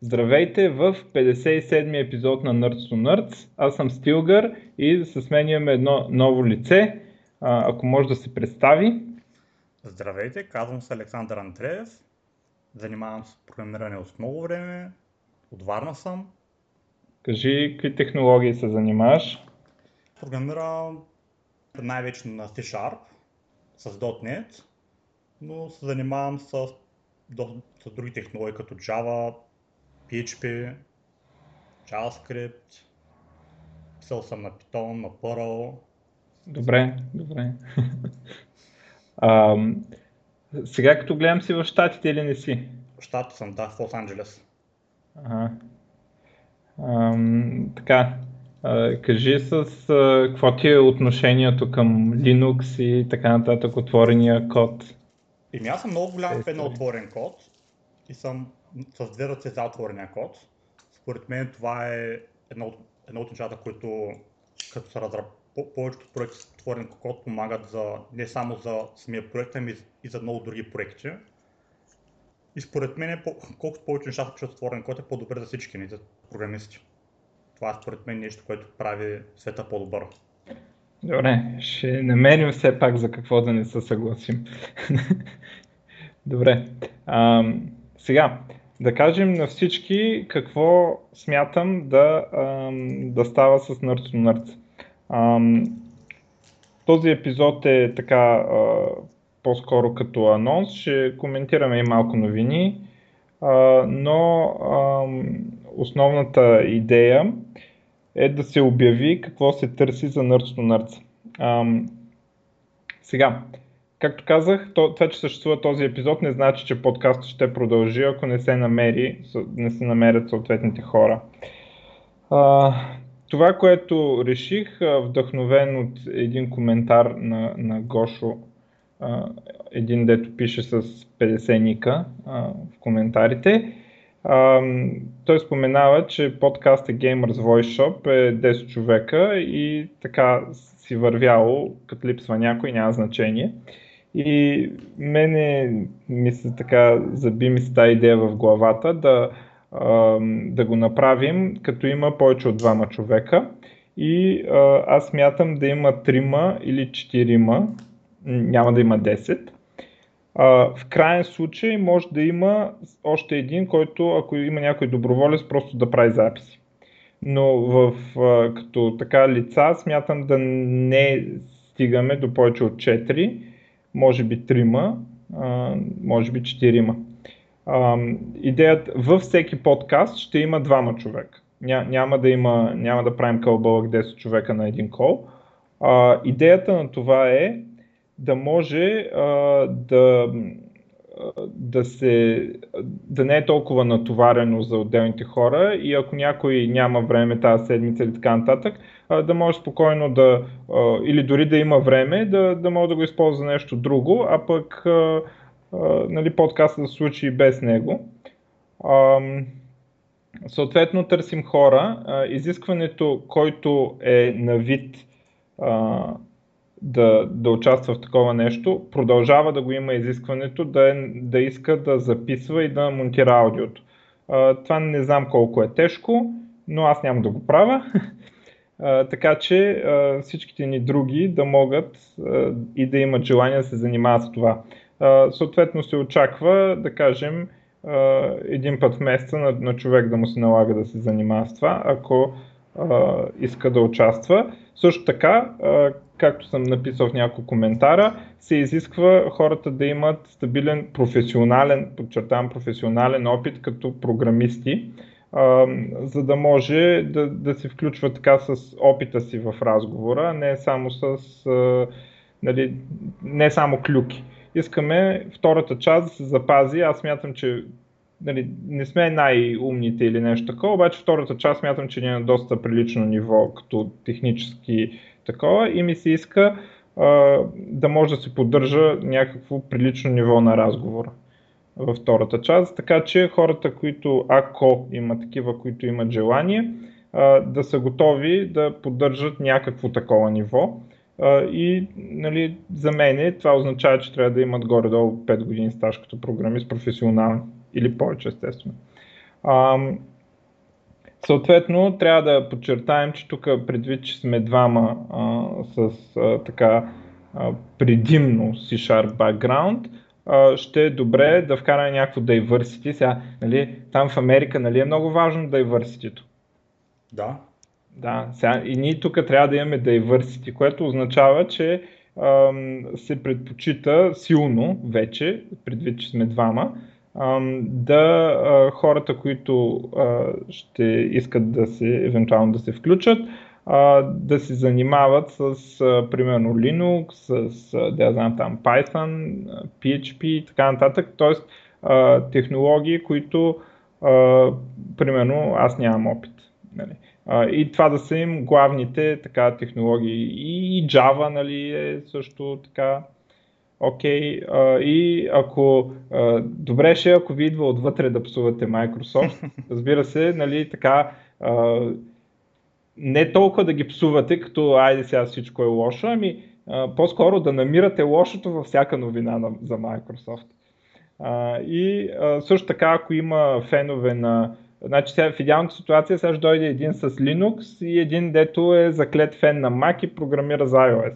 Здравейте в 57-ми епизод на Nerds to Nerds. Аз съм Стилгър и с мен имаме едно ново лице. Ако може да се представи. Здравейте, казвам се Александър Андреев. Занимавам се с програмиране от много време. От Варна съм. Кажи, какви технологии се занимаваш? Програмирам най-вече на C-Sharp с .NET, но се занимавам с, с други технологии като Java, PHP, JavaScript, писал съм на Python, на Perl. Добре, добре. а, сега като гледам си в Штатите или не си? В Штатите съм, да, в Лос Анджелес. Ага. Ам, така, а, кажи с а, какво ти е отношението към Linux и така нататък, отворения код? Еми аз съм много голям фен на отворен код и съм с две ръце за отворения код. Според мен това е едно от, едно от нещата, които като се разработват повечето проекти с отворен код помагат за, не само за самия проект, ами и за много други проекти. И според мен, колкото повече неща пишат отворен код, е по-добре за всички ни, за програмисти. Това е според мен нещо, което прави света по-добър. Добре, ще намерим все пак за какво да не се съгласим. Добре. А, сега, да кажем на всички какво смятам да, да става с Nerds to Nerds. Този епизод е така по-скоро като анонс. Ще коментираме и малко новини, но основната идея е да се обяви какво се търси за Nerds to Nerds. Сега, както казах, то, това, че съществува този епизод, не значи, че подкастът ще продължи, ако не се, намери, не се намерят съответните хора. А, това, което реших, вдъхновен от един коментар на, на Гошо, а, един дето пише с 50 ника а, в коментарите, а, той споменава, че подкаста Gamers Voice Shop е 10 човека и така си вървяло, като липсва някой, няма значение. И мене ми се така заби ми се тази идея в главата да, да го направим, като има повече от двама човека. И аз мятам да има трима или четирима, няма да има 10. В крайен случай може да има още един, който ако има някой доброволец, просто да прави записи. Но в, като така лица смятам да не стигаме до повече от 4 може би трима, може би четирима. Идеята във всеки подкаст ще има двама човека. Ня, няма, да има, няма да правим кълбълък 10 човека на един кол. А, идеята на това е да може а, да, да, се, да не е толкова натоварено за отделните хора и ако някой няма време тази седмица или така нататък, да може спокойно да, или дори да има време, да, да може да го използва нещо друго, а пък нали, подкаста да се случи и без него. Съответно търсим хора. Изискването, който е на вид да, да участва в такова нещо, продължава да го има изискването да, е, да иска да записва и да монтира аудиото. Това не знам колко е тежко, но аз няма да го правя. така че всичките ни други да могат и да имат желание да се занимават с това. съответно се очаква, да кажем, един път в месеца на, човек да му се налага да се занимава с това, ако иска да участва. Също така, както съм написал в няколко коментара, се изисква хората да имат стабилен професионален, подчертавам професионален опит като програмисти, за да може да, да се включва така с опита си в разговора, не само с а, нали, не само клюки. Искаме втората част да се запази. Аз мятам, че нали, не сме най-умните или нещо такова, обаче втората част мятам, че ни е на доста прилично ниво като технически такова и ми се иска а, да може да се поддържа някакво прилично ниво на разговора във втората част, така че хората, които, ако има такива, които имат желание, да са готови да поддържат някакво такова ниво. И нали, за мен това означава, че трябва да имат горе-долу 5 години стаж като програмист професионален или повече естествено. Съответно, трябва да подчертаем, че тук предвид, че сме двама а, с а, така а, предимно C-Sharp background, ще е добре да вкараме някакво diversity. Сега, нали, там в Америка нали, е много важно diversity. Да. Да, сега и ние тук трябва да имаме diversity, което означава, че ам, се предпочита силно вече, предвид, че сме двама, ам, да а, хората, които а, ще искат да се, евентуално да се включат, а, да се занимават с, а, примерно, Linux, с, а, да знам там, Python, PHP и така нататък, т.е. технологии, които, а, примерно, аз нямам опит. Нали. И това да са им главните така, технологии. И Java нали, е също така окей. Okay. И ако добре ще, ако ви идва отвътре да псувате Microsoft, разбира се, нали, така не толкова да ги псувате, като айде сега всичко е лошо, ами по-скоро да намирате лошото във всяка новина за Microsoft. И също така, ако има фенове на Значи сега в идеалната ситуация сега ще дойде един с Linux и един дето е заклет фен на Mac и програмира за iOS.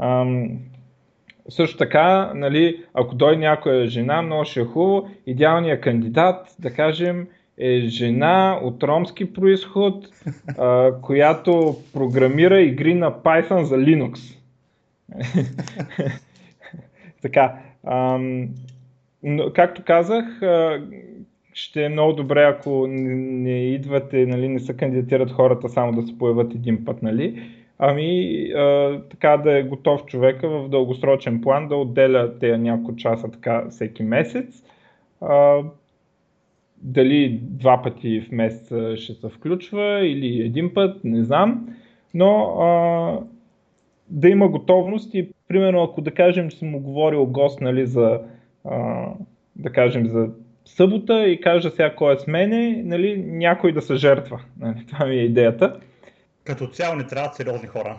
Ам, също така, нали, ако дойде някоя жена, много ще е хубаво, идеалният кандидат, да кажем, е жена от ромски происход, а, която програмира игри на Python за Linux. така, ам, но, както казах, ще е много добре, ако не идвате, нали, не се кандидатират хората само да се появят един път, нали? Ами а, така да е готов човека в дългосрочен план да отделя тези няколко часа така всеки месец. А, дали два пъти в месеца ще се включва или един път, не знам. Но а, да има готовност и примерно ако да кажем, че съм говорил гост нали, за а, да кажем за събота и кажа сега кой е с мене, нали, някой да се жертва. Нали, това ми е идеята. Като цяло не трябват сериозни хора.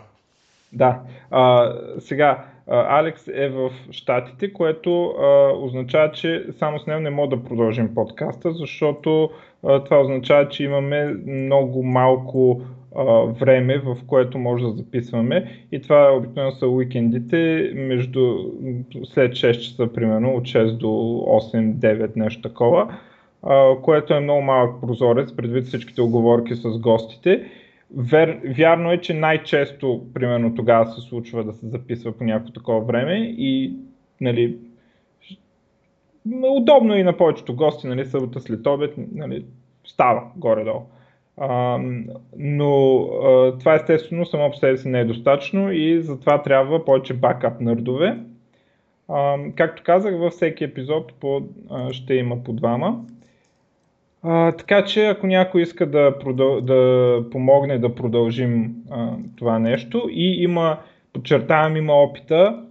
Да. А, сега, Алекс е в Штатите, което а, означава, че само с него не мога да продължим подкаста, защото а, това означава, че имаме много малко време, в което може да записваме. И това обикновено са уикендите между след 6 часа, примерно от 6 до 8-9, нещо такова, което е много малък прозорец, предвид всичките оговорки с гостите. Вер, вярно е, че най-често, примерно тогава се случва да се записва по някакво такова време и нали, удобно и на повечето гости, нали, събота след обед, нали, става горе-долу. А, но а, това естествено само по себе си не е достатъчно и затова трябва повече бакап нърдове. А, както казах, във всеки епизод по, а, ще има по двама. А, така че ако някой иска да, продъл... да помогне да продължим а, това нещо и има, подчертавам, има опита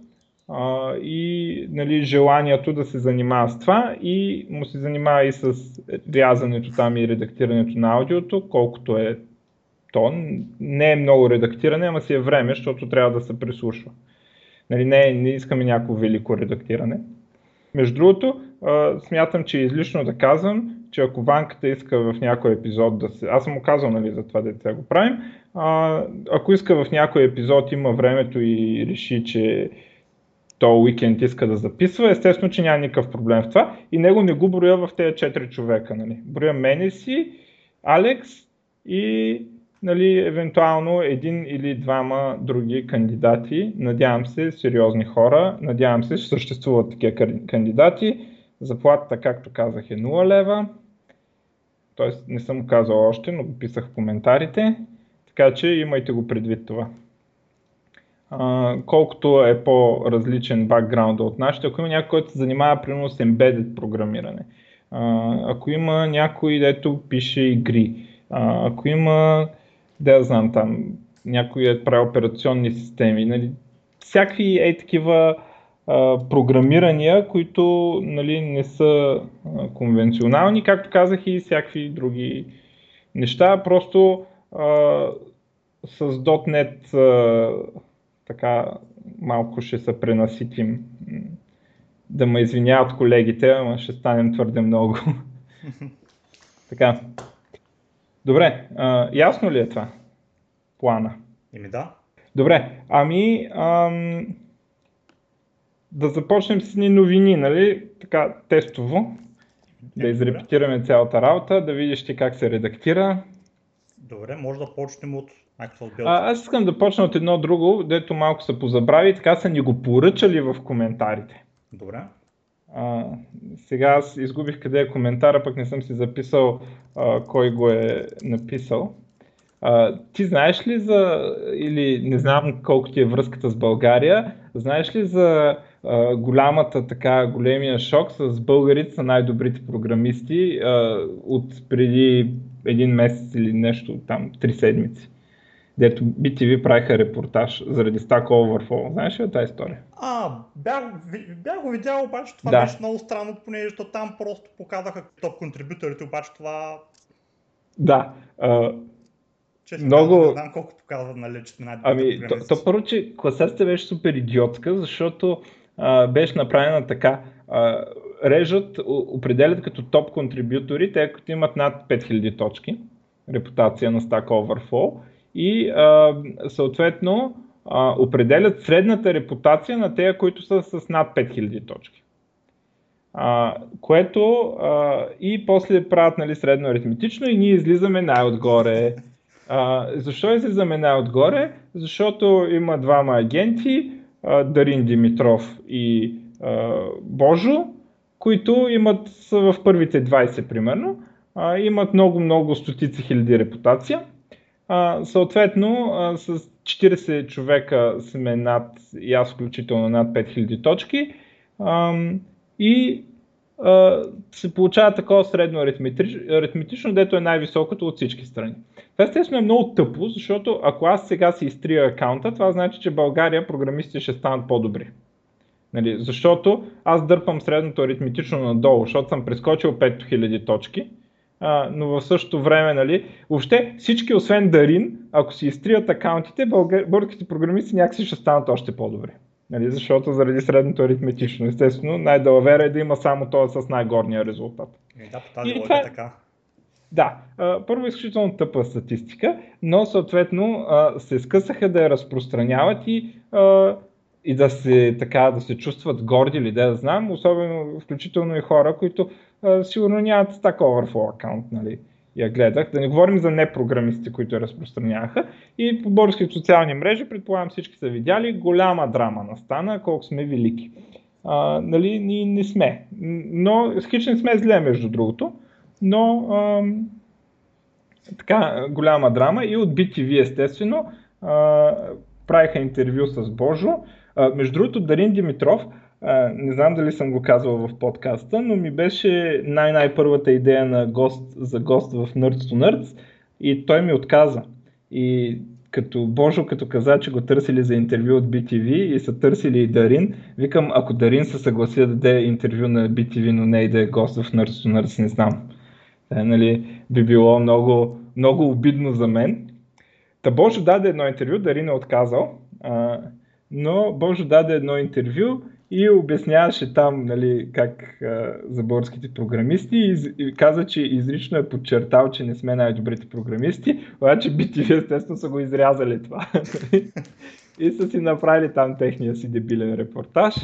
а, и нали, желанието да се занимава с това и му се занимава и с рязането там и редактирането на аудиото, колкото е то. Не е много редактиране, ама си е време, защото трябва да се прислушва. Нали, не, не искаме някакво велико редактиране. Между другото, а, смятам, че е излишно да казвам, че ако Ванката иска в някой епизод да се... Аз съм му казал нали, за това деца го правим. А, ако иска в някой епизод има времето и реши, че то уикенд иска да записва, естествено, че няма никакъв проблем в това и него не го броя в тези 4 човека. Нали. Броя мене си, Алекс и нали, евентуално един или двама други кандидати. Надявам се, сериозни хора. Надявам се, че съществуват такива кандидати. Заплатата, както казах, е 0 лева. Тоест не съм казал още, но го писах в коментарите. Така че имайте го предвид това колкото е по-различен бакграунд от нашите, ако има някой, който се занимава примерно с embedded програмиране, а, ако има някой, дето пише игри, а, ако има, да я знам там, някой е правил операционни системи, нали, всякакви е такива а, програмирания, които нали, не са а, конвенционални, както казах и всякакви други неща, просто а, с .NET а, така малко ще се пренаситим. Да ме извиняват колегите, ама ще станем твърде много. така. Добре, а, ясно ли е това? Плана. Еми да. Добре, ами ам, да започнем с ни новини, нали? Така, тестово. Да изрепетираме цялата работа, да видиш ти как се редактира. Добре, може да почнем от Microsoft Build. А, аз искам да почна от едно друго, дето малко са позабрави, така са ни го поръчали в коментарите. Добре. А, сега аз изгубих къде е коментара, пък не съм си записал а, кой го е написал. А, ти знаеш ли за, или не знам колко ти е връзката с България, знаеш ли за голямата, така, големия шок с българите са най-добрите програмисти от преди един месец или нещо там, три седмици? Дето BTV правиха репортаж заради Stack Overflow. Знаеш ли тази история? А, бях, бях го видял, обаче това Да. беше много странно, понеже там просто показаха топ контрибюторите, обаче това, Да. А, честно Много- не знам колко показва, нали, че сме най-добрите Ами, то, то първо, че класацията беше супер идиотска, защото а, беше направена така. А, режат, определят като топ контрибютори, те като имат над 5000 точки, репутация на Stack Overflow и а, съответно а, определят средната репутация на тези, които са с над 5000 точки. А, което а, и после правят нали, средно аритметично и ние излизаме най-отгоре. А, защо излизаме най-отгоре? Защото има двама агенти, Дарин Димитров и Божо, които имат, в първите 20 примерно, имат много-много стотици хиляди репутация. Съответно, с 40 човека сме над, и аз включително над 5000 точки. И се получава такова средно аритметич, аритметично, дето е най-високото от всички страни. Това естествено е много тъпо, защото ако аз сега си изтрия акаунта, това значи, че България програмисти ще станат по-добри. Нали, защото аз дърпам средното аритметично надолу, защото съм прескочил 5000 точки, а, но в същото време, нали, въобще всички освен Дарин, ако си изтрият акаунтите, българ, българските програмисти някакси ще станат още по-добри. Нали, защото заради средното аритметично. Естествено, най-далавера е да има само този с най-горния резултат. Еми да, по тази логика това е е- така. Да, първо изключително тъпа статистика, но съответно се скъсаха да я разпространяват и, и да се, така, да се чувстват горди или да я знам, особено включително и хора, които сигурно нямат Stack Overflow аккаунт, нали, я гледах. Да не говорим за непрограмисти, които я разпространяваха. И по българските социални мрежи, предполагам всички са видяли, голяма драма настана, колко сме велики. А, нали, ние не сме. Но хич не сме зле, между другото но ам, така голяма драма и от BTV естествено а, правиха интервю с Божо. А, между другото Дарин Димитров, не знам дали съм го казвал в подкаста, но ми беше най-най-първата идея на гост, за гост в Nerds to Nerds и той ми отказа. И като Божо, като каза, че го търсили за интервю от BTV и са търсили и Дарин, викам, ако Дарин се съгласи да даде интервю на BTV, но не и да е гост в Nerds to Nerds, не знам. Е, нали, би било много, много обидно за мен. Та Божо даде едно интервю, Дарин е отказал, а, но Божо даде едно интервю и обясняваше там нали, как а, за българските програмисти и, из- и каза, че изрично е подчертал, че не сме най-добрите програмисти, обаче BTV естествено са го изрязали това. и са си направили там техния си дебилен репортаж.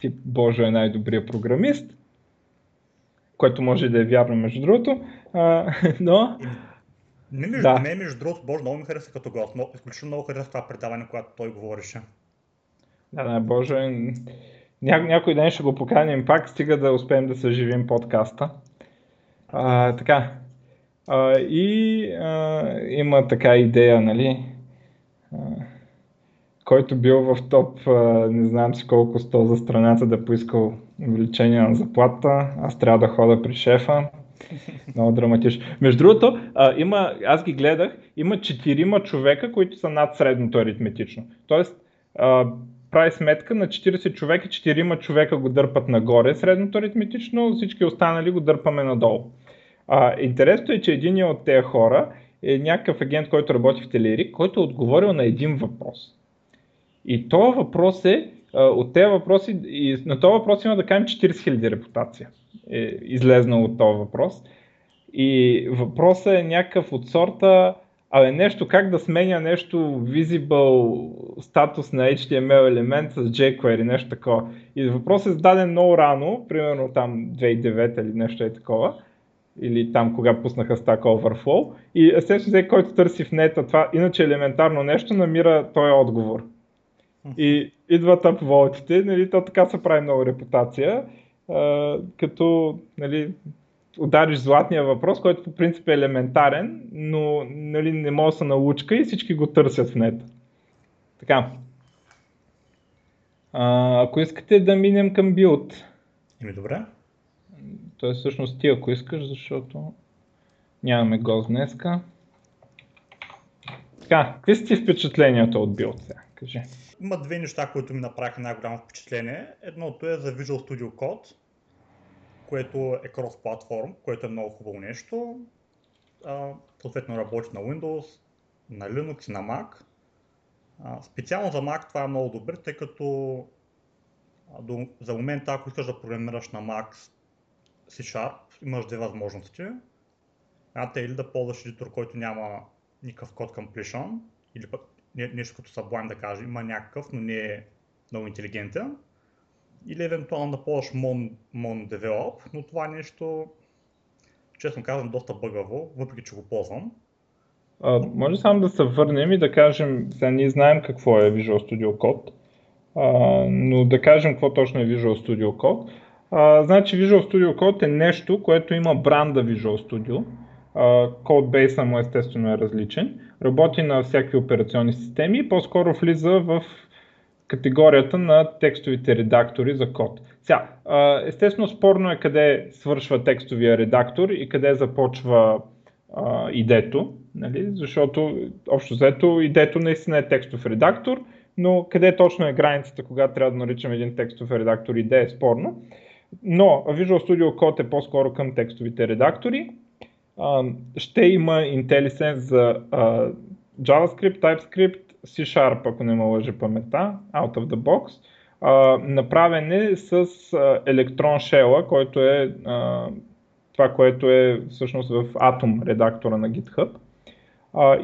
Тип Божо е най-добрият програмист, което може да е вярно между другото, а, но Не, между, Да. не, между другото, Боже, много ми хареса като. Много, изключително много хареса това предаване, когато той говореше. Да, да, Боже, ня, някой ден ще го поканим пак, стига да успеем да съживим подкаста. А, така. А, и а, има така идея, нали? А, който бил в топ, а, не знам си колко сто за страната да поискал увеличение на заплата. Аз трябва да хода при шефа. Много драматично. Между другото, а, има, аз ги гледах, има четирима човека, които са над средното аритметично. Тоест, а, прави сметка на 40 човека, 4 човека го дърпат нагоре средното аритметично, всички останали го дърпаме надолу. А, интересното е, че един от тези хора е някакъв агент, който работи в Телерик, който е отговорил на един въпрос. И този въпрос е, от тези въпроси, и на този въпрос има да кажем 40 000 репутация. е излезнал от този въпрос. И въпросът е някакъв от сорта, абе нещо как да сменя нещо visible статус на HTML елемент с jQuery, нещо такова. И въпросът е зададен много рано, примерно там 2009 или нещо е такова, или там кога пуснаха Stack Overflow. И естествено, който търси в нета това иначе елементарно нещо, намира този отговор. И идват апволтите, нали, то така се прави много репутация, като нали, удариш златния въпрос, който по принцип е елементарен, но нали, не може да се научка и всички го търсят в нета. Така. А, ако искате да минем към билд. Еми добре. Той всъщност ти ако искаш, защото нямаме гост днеска. Така, какви са ти впечатленията от билд сега? Кажи. Има две неща, които ми направиха най-голямо впечатление. Едното е за Visual Studio Code, което е крос-платформ, което е много хубаво нещо. А, съответно работи на Windows, на Linux и на Mac. А, специално за Mac това е много добре, тъй като а, до, за момента, ако искаш да програмираш на Mac C-Sharp, имаш две възможности. Едната е или да ползваш едитор, който няма никакъв код completion, или пък нещо като Sublime да кажа, има някакъв, но не е много интелигентен. Или евентуално да ползваш Mon, Mon Develop, но това нещо, честно казвам, доста бъгаво, въпреки че го ползвам. А, може само да се върнем и да кажем, сега ние знаем какво е Visual Studio Code, а, но да кажем какво точно е Visual Studio Code. А, значи Visual Studio Code е нещо, което има бранда Visual Studio. Кодбейса му естествено е различен. Работи на всякакви операционни системи и по-скоро влиза в категорията на текстовите редактори за код. Сега, естествено спорно е къде свършва текстовия редактор и къде започва а, идето, нали? защото общо взето идето наистина е текстов редактор, но къде точно е границата, когато трябва да наричам един текстов редактор идея е спорно. Но Visual Studio Code е по-скоро към текстовите редактори. ще има IntelliSense за JavaScript, TypeScript, C-Sharp, ако не ме лъжи паметта, out of the box. направен е с Electron Shell, който е това, което е всъщност в Atom редактора на GitHub.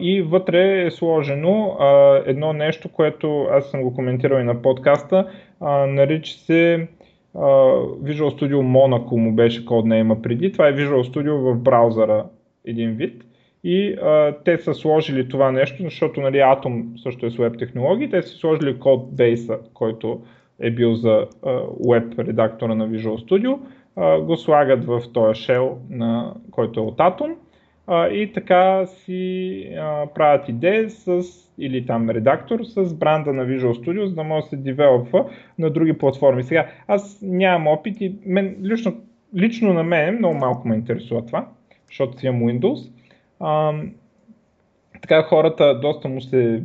и вътре е сложено едно нещо, което аз съм го коментирал и на подкаста, нарича се Visual Studio Monaco му беше коднейма преди. Това е Visual Studio в браузъра един вид. И а, те са сложили това нещо, защото нали, Atom също е с web технологии, те са сложили кодбейса, който е бил за web редактора на Visual Studio, а, го слагат в този shell, на, който е от Atom а, и така си а, правят идеи с или там редактор с бранда на Visual Studio, за да може да се девелопва на други платформи. Сега, аз нямам опит и мен, лично, лично на мен много малко ме интересува това, защото си имам Windows. А, така хората доста му се,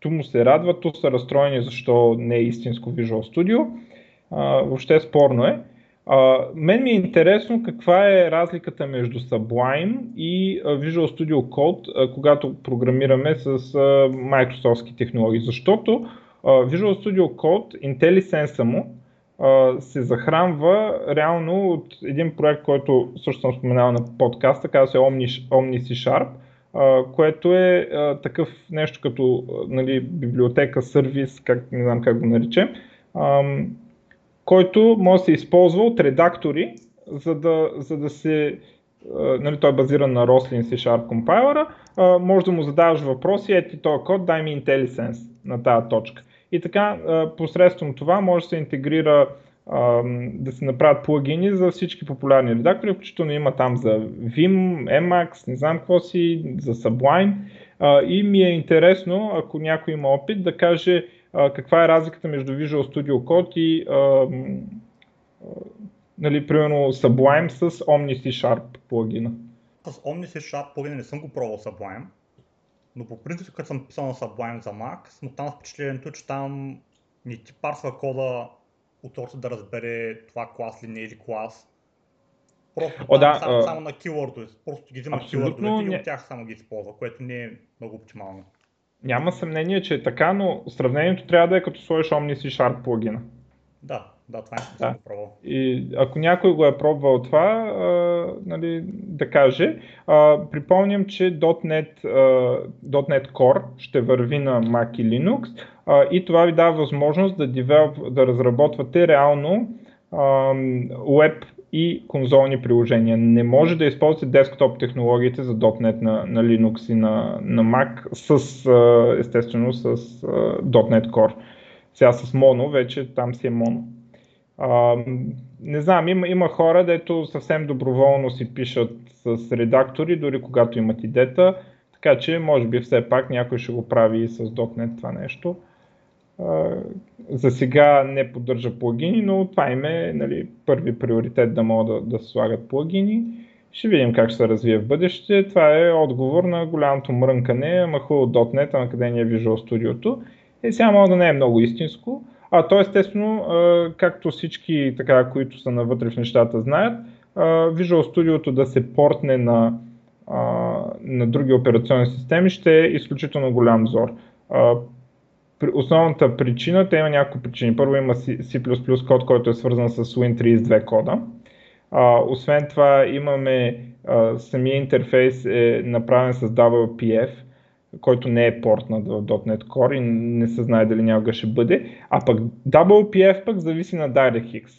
ту му се радват, ту са разстроени защо не е истинско Visual Studio. А, въобще спорно е. А, мен ми е интересно каква е разликата между Sublime и Visual Studio Code, когато програмираме с а, Microsoft технологии. Защото а, Visual Studio Code, IntelliSense му, се захранва реално от един проект, който също съм споменал на подкаста, казва се Omni, Omni C Sharp, което е такъв нещо като нали, библиотека, сервис, как, не знам как го наречем, който може да се използва от редактори, за да, за да се нали, той е базиран на Roslyn C Sharp компайлера, може да му задаваш въпроси, ети този код, дай ми IntelliSense на тази точка. И така, посредством това може да се интегрира да се направят плагини за всички популярни редактори, включително има там за Vim, Emacs, не знам какво си, за Sublime. И ми е интересно, ако някой има опит, да каже каква е разликата между Visual Studio Code и нали, примерно Sublime с Omni C Sharp плагина. С Omni C Sharp плагина не съм го пробвал Sublime, но по принцип, като съм писал на Sublime за Mac, съм там впечатлението, че там не ти парсва кода от да разбере това клас ли не е или клас. Просто О, да, само, а... само на keyword, просто ги взима keyword и от тях само ги използва, което не е много оптимално. Няма съмнение, че е така, но сравнението трябва да е като сложиш Omni C Sharp плагина. Да. Да, това съм да. пробвал. И ако някой го е пробвал това, а, нали, да каже. А, припомням, че .NET, а, .NET Core ще върви на Mac и Linux а, и това ви дава възможност да, develop, да разработвате реално а, web и конзолни приложения. Не може да използвате десктоп технологиите за .NET на, на Linux и на, на Mac с, естествено с .NET Core. Сега с Mono, вече там си е Mono. Не знам, има, има хора, дето съвсем доброволно си пишат с редактори, дори когато имат идета, така че може би все пак някой ще го прави и с .NET това нещо. За сега не поддържа плагини, но това им е нали, първи приоритет да могат да, да слагат плагини. Ще видим как ще се развие в бъдеще. Това е отговор на голямото мрънкане, ама хубаво .NET, ама къде ни е Visual Studio. И сега мога да не е много истинско, а то естествено, както всички, така, които са навътре в нещата знаят, Visual Studio да се портне на, на други операционни системи ще е изключително голям зор. Основната причина, те има няколко причини. Първо има C++ код, който е свързан с Win32 кода. освен това имаме самия интерфейс е направен с WPF, който не е портнат в .NET Core и не се знае дали някога ще бъде, а пък WPF пък зависи на DirectX,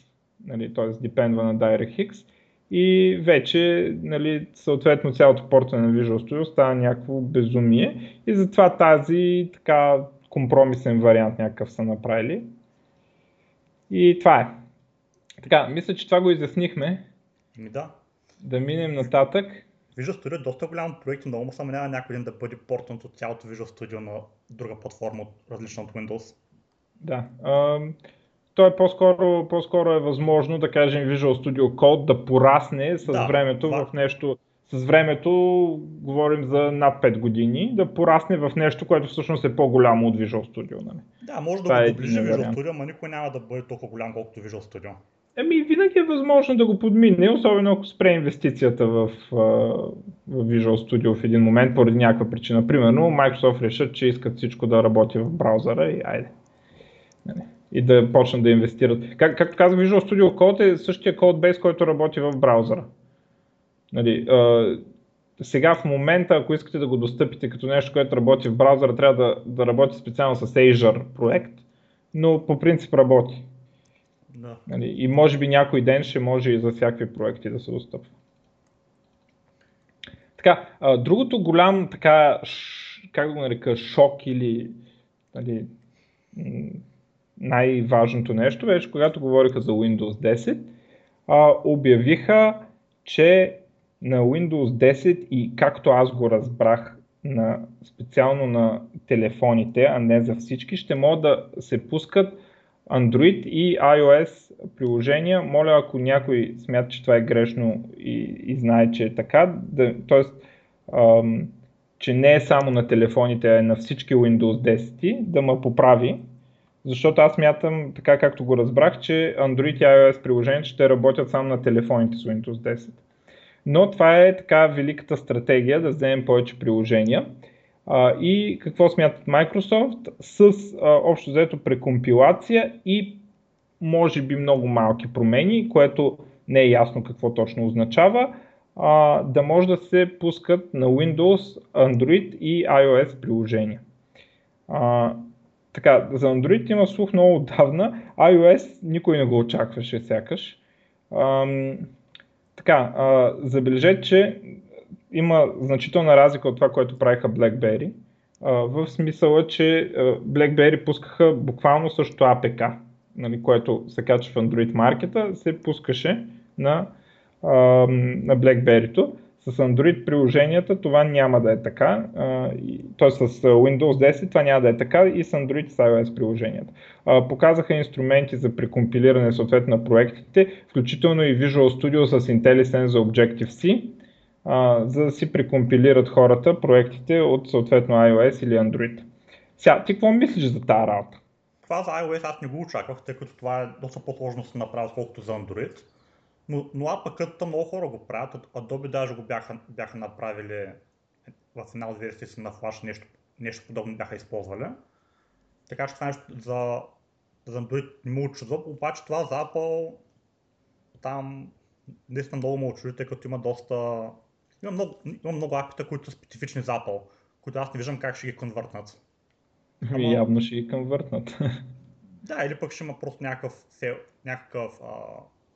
нали, т.е. депендва на DirectX и вече нали, съответно цялото портване на Visual Studio става някакво безумие и затова тази така компромисен вариант някакъв са направили. И това е. Така, мисля, че това го изяснихме. Ми да. Да минем нататък. Visual Studio е доста голям проект и много му съмнява някой ден да бъде портнат от цялото Visual Studio на друга платформа, различна от Windows. Да. А, то е по-скоро, по-скоро е възможно да кажем Visual Studio Code да порасне с да, времето да. в нещо, с времето говорим за над 5 години, да порасне в нещо, което всъщност е по-голямо от Visual Studio. Нали? Да, може да го е доближи Visual Studio, но никой няма да бъде толкова голям, колкото Visual Studio. Еми, винаги е възможно да го подмине, особено ако спре инвестицията в, в Visual Studio в един момент, поради някаква причина. Примерно, Microsoft решат, че искат всичко да работи в браузъра и айде. Нали, и да почнат да инвестират. Как, както казах, Visual Studio Code е същия кодбейс, който работи в браузъра. Нали, сега в момента, ако искате да го достъпите като нещо, което работи в браузъра, трябва да, да работи специално с Azure проект, но по принцип работи. Да. Нали, и може би някой ден ще може и за всякакви проекти да се достъпва. Така, а, другото голям, така, как да го нарека, шок или нали, най-важното нещо беше, когато говориха за Windows 10, а, обявиха, че на Windows 10 и както аз го разбрах на, специално на телефоните, а не за всички, ще могат да се пускат Android и iOS приложения. Моля, ако някой смята, че това е грешно и, и знае, че е така, да, т.е. че не е само на телефоните, а е на всички Windows 10, да ме поправи, защото аз мятам, така както го разбрах, че Android и iOS приложения ще работят само на телефоните с Windows 10. Но това е така великата стратегия да вземем повече приложения. И какво смятат Microsoft? С а, общо взето прекомпилация и може би много малки промени, което не е ясно какво точно означава, а, да може да се пускат на Windows, Android и iOS приложения. А, така, за Android има слух много отдавна, iOS никой не го очакваше сякаш. А, така, а, забележете, че има значителна разлика от това, което правиха BlackBerry. В смисъла, че BlackBerry пускаха буквално също APK, нали, което се качва в Android маркета, се пускаше на, на BlackBerry-то. С Android приложенията това няма да е така, т.е. с Windows 10 това няма да е така и с Android с iOS приложенията. Показаха инструменти за прекомпилиране съответно на проектите, включително и Visual Studio с IntelliSense за Objective-C, за да си прекомпилират хората проектите от съответно iOS или Android. Сега, ти какво мислиш за тази работа? Това за iOS аз не го очаквах, тъй като това е доста по-сложно да се направи, колкото за Android. Но, но APK-та много хора го правят. Adobe даже го бяха, бяха направили в една от версиите си на Flash, нещо, нещо подобно бяха използвали. Така че това нещо за за Android не му очудва, обаче това за Apple там наистина много му очуди, тъй като има доста... Има много, има много апита, които са специфични за Apple, които аз не виждам как ще ги конвъртнат. Ама... Явно ще ги конвъртнат. Да, или пък ще има просто някакъв, някакъв а,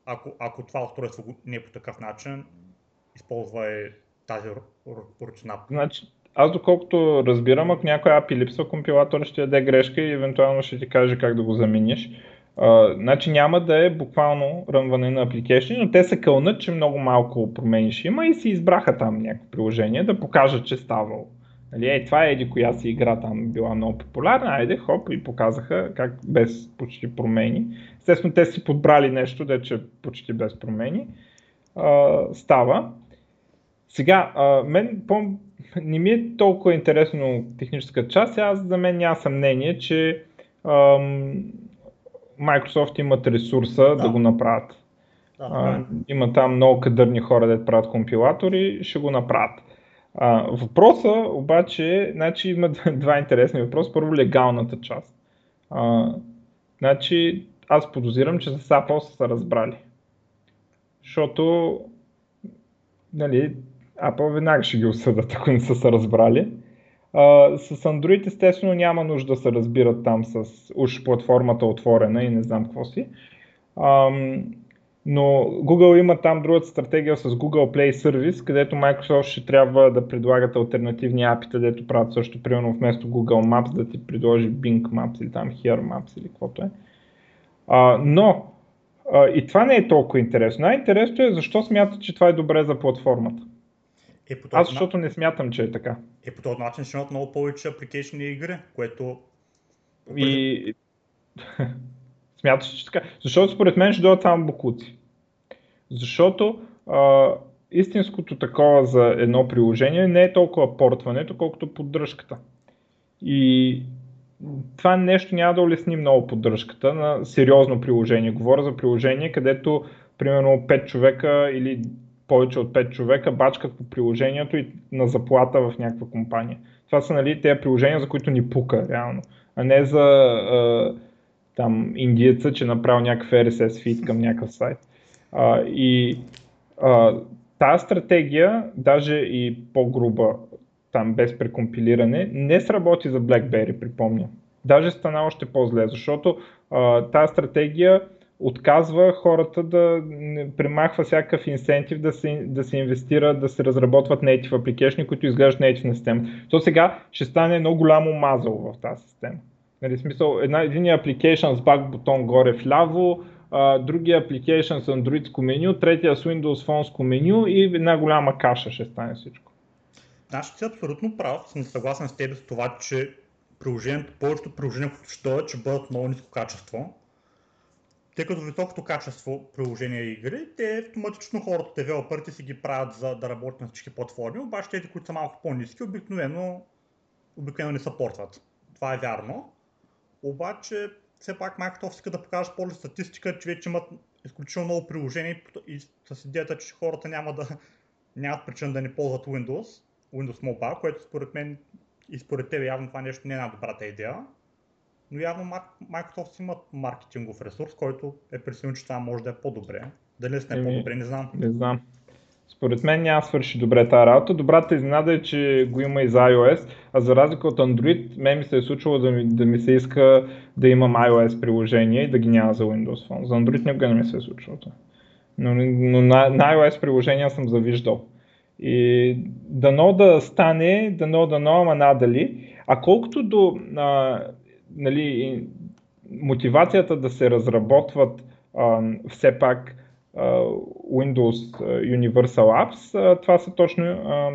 ако, ако това устройство не е по такъв начин, използвай тази ручна. Значи, аз доколкото разбирам, ако някой API липсва, компилатор ще даде грешка и евентуално ще ти каже как да го замениш. Uh, значи няма да е буквално ръмване на апликейшни, но те се кълнат, че много малко промени ще има и си избраха там някакво приложение да покажат, че ставало. Нали, ей, това е еди коя си игра там била много популярна, айде хоп и показаха как без почти промени. Естествено те си подбрали нещо, де че почти без промени а, става. Сега, а, мен по, не ми е толкова интересно техническа част, аз за мен няма съмнение, че Microsoft имат ресурса да, да го направят. Да, а, има там много кадърни хора, да правят компилатори, ще го направят. А, въпроса обаче, значи има два интересни въпроса. Първо легалната част. А, значи аз подозирам, че с Apple са се разбрали. Защото нали, Apple веднага ще ги осъдат, ако не са се разбрали. А, с Android естествено няма нужда да се разбират там с уж платформата отворена и не знам какво си. А, но Google има там другата стратегия с Google Play Service, където Microsoft ще трябва да предлагат альтернативни апита, където правят също, примерно вместо Google Maps да ти предложи Bing Maps или там Here Maps или каквото е. А, но а, и това не е толкова интересно. Най-интересното е защо смятат, че това е добре за платформата. Е, по Аз защото не смятам, че е така. Е, по този начин ще имат много повече апликейшни игри, което... И... Смяташ, че така. Защото според мен ще дойдат само букуци. Защото а, истинското такова за едно приложение не е толкова портването, колкото поддръжката. И това нещо няма да улесни много поддръжката на сериозно приложение. Говоря за приложение, където примерно 5 човека или повече от 5 човека бачкат по приложението и на заплата в някаква компания. Това са нали, тези приложения, за които ни пука реално, а не за а, там индиеца, че направил някакъв RSS feed към някакъв сайт. А, и а, тази стратегия, даже и по-груба, там без прекомпилиране, не сработи за BlackBerry, припомня. Даже стана още по-зле, защото а, тази стратегия отказва хората да премахва всякакъв инсентив да се, да се инвестира, да се разработват native application, които изглеждат native на система. То сега ще стане едно голямо мазало в тази система. Нали, смисъл, една, един application с баг бутон горе вляво, а, другия application с Android меню, третия с Windows Phone меню и една голяма каша ще стане всичко. Аз си абсолютно прав, съм съгласен с теб с това, че приложението, повечето приложения, които ще дойдат, ще бъдат много ниско качество тъй като високото качество приложения и игри, те автоматично хората, девелоперите си ги правят за да работят на всички платформи, обаче тези, които са малко по-низки, обикновено, обикновено не съпортват. Това е вярно. Обаче, все пак Microsoft иска да покажат по статистика, че вече имат изключително много приложения и с идеята, че хората няма да, нямат причина да не ползват Windows, Windows Mobile, което според мен и според тебе явно това нещо не е най-добрата идея но явно Microsoft имат маркетингов ресурс, който е преценил, че това може да е по-добре. Дали не е по-добре, не знам. Не знам. Според мен няма свърши добре тази работа. Добрата изненада е, че го има и за iOS, а за разлика от Android, мен ми се е случило да ми, да ми се иска да имам iOS приложение и да ги няма за Windows Phone. За Android никога не ми се е случило това. Но, но на, на iOS приложения съм завиждал. И дано да стане, дано, дано, ама надали. А колкото до а, нали, мотивацията да се разработват а, все пак а, Windows Universal Apps, а, това са точно а,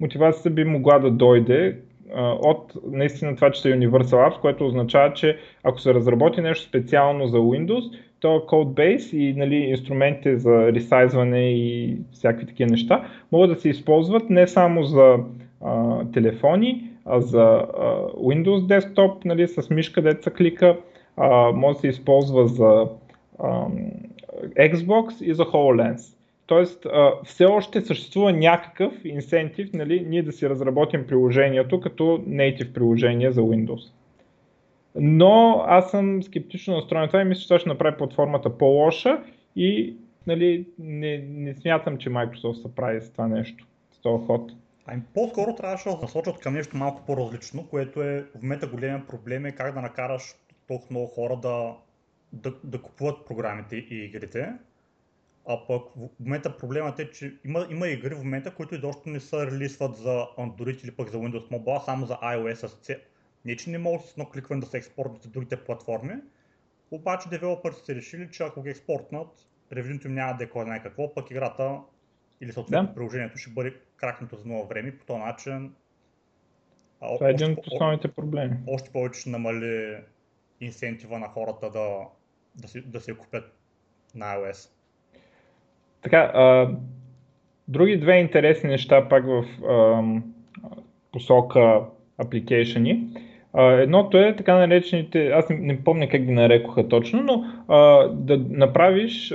мотивацията би могла да дойде а, от наистина това, че са Universal Apps, което означава, че ако се разработи нещо специално за Windows, то Codebase и нали, инструментите за ресайзване и всякакви такива неща могат да се използват не само за а, телефони, за Windows Desktop нали, с мишка, деца клика, може да се използва за Xbox и за HoloLens. Тоест, все още съществува някакъв инсентив нали, ние да си разработим приложението като native приложение за Windows. но аз съм скептично настроен това и мисля, че това ще направи платформата по-лоша и нали, не, не смятам, че Microsoft се прави с това нещо, с този ход. Ами по-скоро трябваше да насочат към нещо малко по-различно, което е в момента големия проблем е как да накараш толкова много хора да, да, да купуват програмите и игрите. А пък в момента проблемът е, че има, има игри в момента, които изобщо не се релисват за Android или пък за Windows Mobile, само за iOS с Не, че не могат с едно кликване да се експортнат за другите платформи, обаче девелоперите са решили, че ако ги експортнат, ревюто им няма да е кой знае какво, пък играта или съответно да. приложението ще бъде кракнато за много време по този начин. Това е един от основните проблеми. Още повече ще намали инсентива на хората да, да, си, да се купят на iOS. Така, а, други две интересни неща пак в а, посока апликейшени. Едното е така наречените, аз не, помня как ги нарекоха точно, но а, да направиш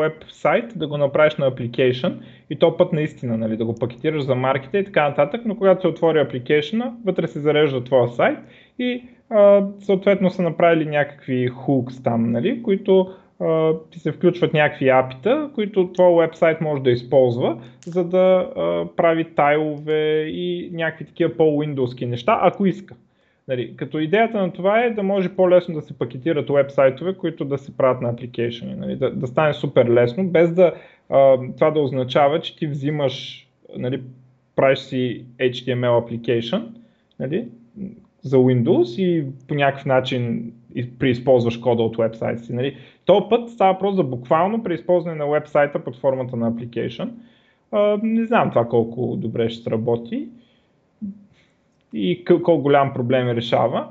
веб сайт, да го направиш на application и то път наистина, нали, да го пакетираш за маркета и така нататък, но когато се отвори application, вътре се зарежда твоя сайт и а, съответно са направили някакви hooks там, нали, които ти се включват някакви апита, които твой вебсайт може да използва, за да а, прави тайлове и някакви такива по-windowски неща, ако иска. Нали, като идеята на това е да може по-лесно да се пакетират вебсайтове, които да се правят на апликейшени. Нали, да, да стане супер лесно, без да а, това да означава, че ти взимаш, нали, правиш си HTML application нали, за Windows и по някакъв начин преизползваш кода от вебсайта си. Нали. То път става просто за буквално преизползване на вебсайта под формата на application. А, не знам това колко добре ще сработи и колко голям проблем решава,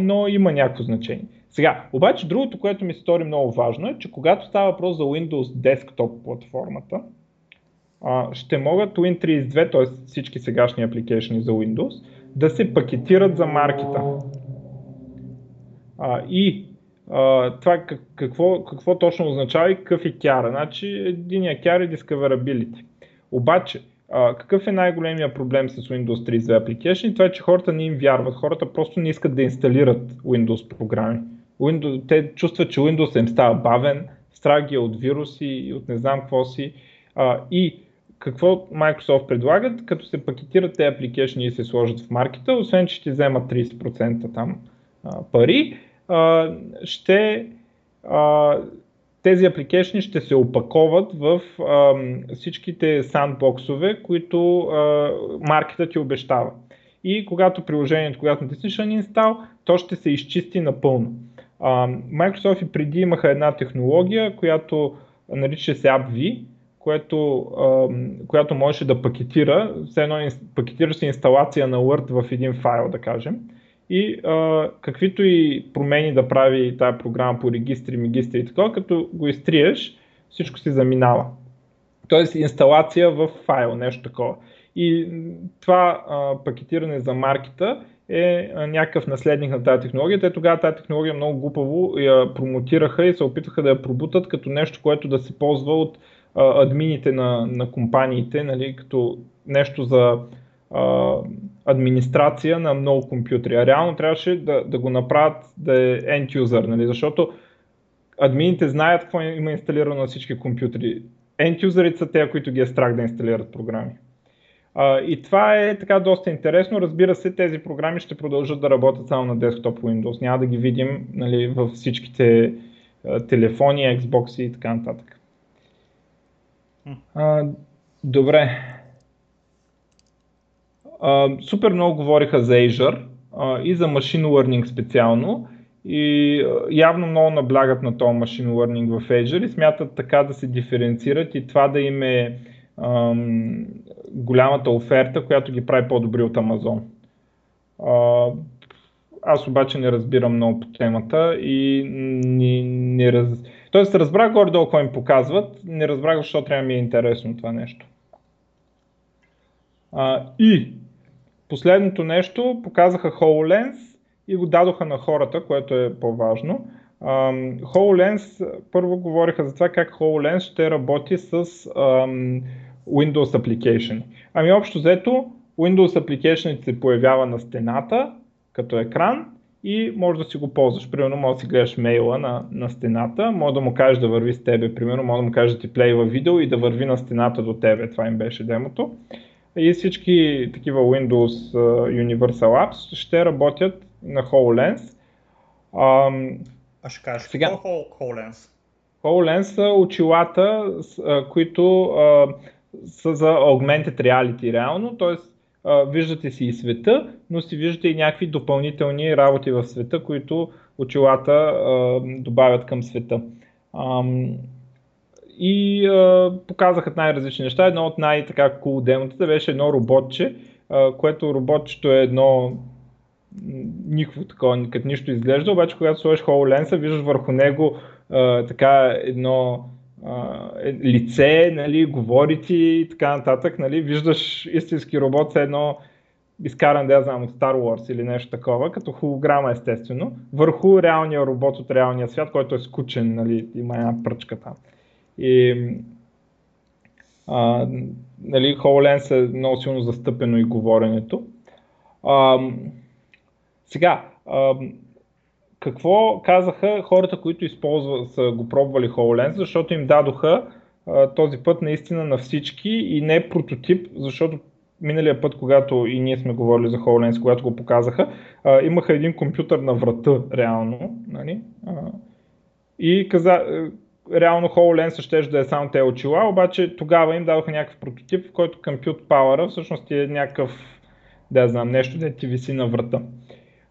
но има някакво значение. Сега, обаче другото, което ми стори много важно е, че когато става въпрос за Windows Desktop платформата, ще могат Win32, т.е. всички сегашни апликейшни за Windows, да се пакетират за маркета. И това какво, какво точно означава и какъв е кяра. Значи единия кяр е Discoverability. Обаче, какъв е най-големия проблем с Windows 32 Application? Това е, че хората не им вярват. Хората просто не искат да инсталират Windows програми. Windows, те чувстват, че Windows им става бавен, страх ги е от вируси и от не знам какво си. А, и какво Microsoft предлагат, като се пакетират тези application и се сложат в маркета, освен че ще вземат 30% там а, пари, а, ще а, тези апликейшни ще се опаковат в а, всичките сандбоксове, които а, маркета ти обещава. И когато приложението, когато натиснеш Uninstall, то ще се изчисти напълно. А, Microsoft и преди имаха една технология, която нарича се AppV, което, а, която можеше да пакетира, все едно пакетира се инсталация на Word в един файл, да кажем и а, каквито и промени да прави тази програма по регистри, магистри и така, като го изтриеш, всичко си заминава. Тоест инсталация в файл, нещо такова. И това а, пакетиране за маркета е някакъв наследник на тази технология. Те тогава тази технология много глупаво я промотираха и се опитаха да я пробутат като нещо, което да се ползва от админите на, на компаниите, нали, като нещо за а, администрация на много компютри. А реално трябваше да, да го направят да е end user, нали? защото админите знаят какво има инсталирано на всички компютри. End userите са те, които ги е страх да инсталират програми. А, и това е така доста интересно. Разбира се, тези програми ще продължат да работят само на десктоп Windows. Няма да ги видим нали, във всичките а, телефони, Xbox и така нататък. А, добре. Супер много говориха за Azure uh, и за Machine Learning специално и явно много наблягат на този Machine Learning в Azure и смятат така да се диференцират и това да им е um, голямата оферта, която ги прави по-добри от Amazon. Uh, аз обаче не разбирам много по темата и не, не раз... Тоест разбрах горе-долу какво им показват, не разбрах защо трябва ми е интересно това нещо. Uh, и Последното нещо показаха HoloLens и го дадоха на хората, което е по-важно. Um, HoloLens, първо говориха за това как HoloLens ще работи с Windows Application. Ами общо взето, Windows Application се появява на стената като екран и може да си го ползваш. Примерно може да си гледаш мейла на, на стената, може да му кажеш да върви с тебе, примерно може да му кажеш да ти плейва видео и да върви на стената до тебе. Това им беше демото. И всички такива Windows Universal Apps ще работят на HoloLens. Ам, а ще кажеш, сега, какво е HoloLens? HoloLens са очилата, които а, са за augmented reality реално, т.е. виждате си и света, но си виждате и някакви допълнителни работи в света, които очилата а, добавят към света. Ам, и а, показаха най-различни неща. Едно от най-така cool демотата беше едно роботче, а, което роботчето е едно никакво такова, като нищо изглежда, обаче когато сложиш HoloLens, виждаш върху него а, така едно а, е, лице, нали, говори ти и така нататък, нали, виждаш истински робот с едно изкаран, да я знам, от Star Wars или нещо такова, като холограма естествено, върху реалния робот от реалния свят, който е скучен, нали, има една пръчка там. И а, нали, HoloLens е много силно застъпено и говоренето. А, сега, а, какво казаха хората, които използват, са го пробвали HoloLens, защото им дадоха а, този път наистина на всички и не прототип, защото миналия път, когато и ние сме говорили за HoloLens, когато го показаха, а, имаха един компютър на врата, реално, нали? А, и каза, реално HoloLens ще да е само те очила, обаче тогава им дадоха някакъв прототип, в който Compute Power всъщност е някакъв, да знам, нещо да ти виси на врата.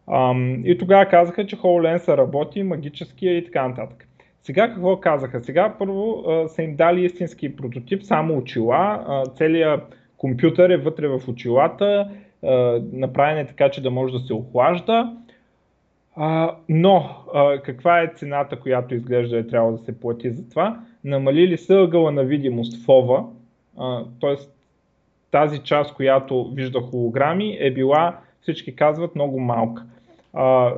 Um, и тогава казаха, че HoloLens работи, магически и така нататък. Сега какво казаха? Сега първо uh, са им дали истински прототип, само очила, uh, целият компютър е вътре в очилата, uh, направен е така, че да може да се охлажда, а, но а, каква е цената, която изглежда е трябва да се плати за това? Намалили са ъгъла на видимост фова, т.е. тази част, която вижда холограми е била, всички казват, много малка. А,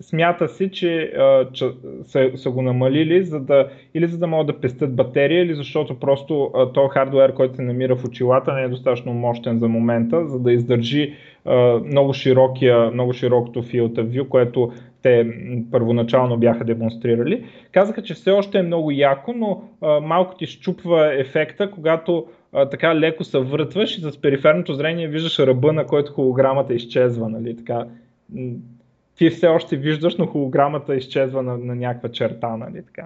смята си, че, а, че са, са го намалили за да, или за да могат да пестят батерия, или защото просто а, то хардвер, който се намира в очилата, не е достатъчно мощен за момента, за да издържи а, много, широкия, много широкото field of view, което те първоначално бяха демонстрирали. Казаха, че все още е много яко, но а, малко ти щупва ефекта, когато а, така леко се въртваш и с периферното зрение виждаш ръба, на който холограмата изчезва. Нали? Така, ти все още виждаш, но холограмата изчезва на, на някаква черта. Нали? Така.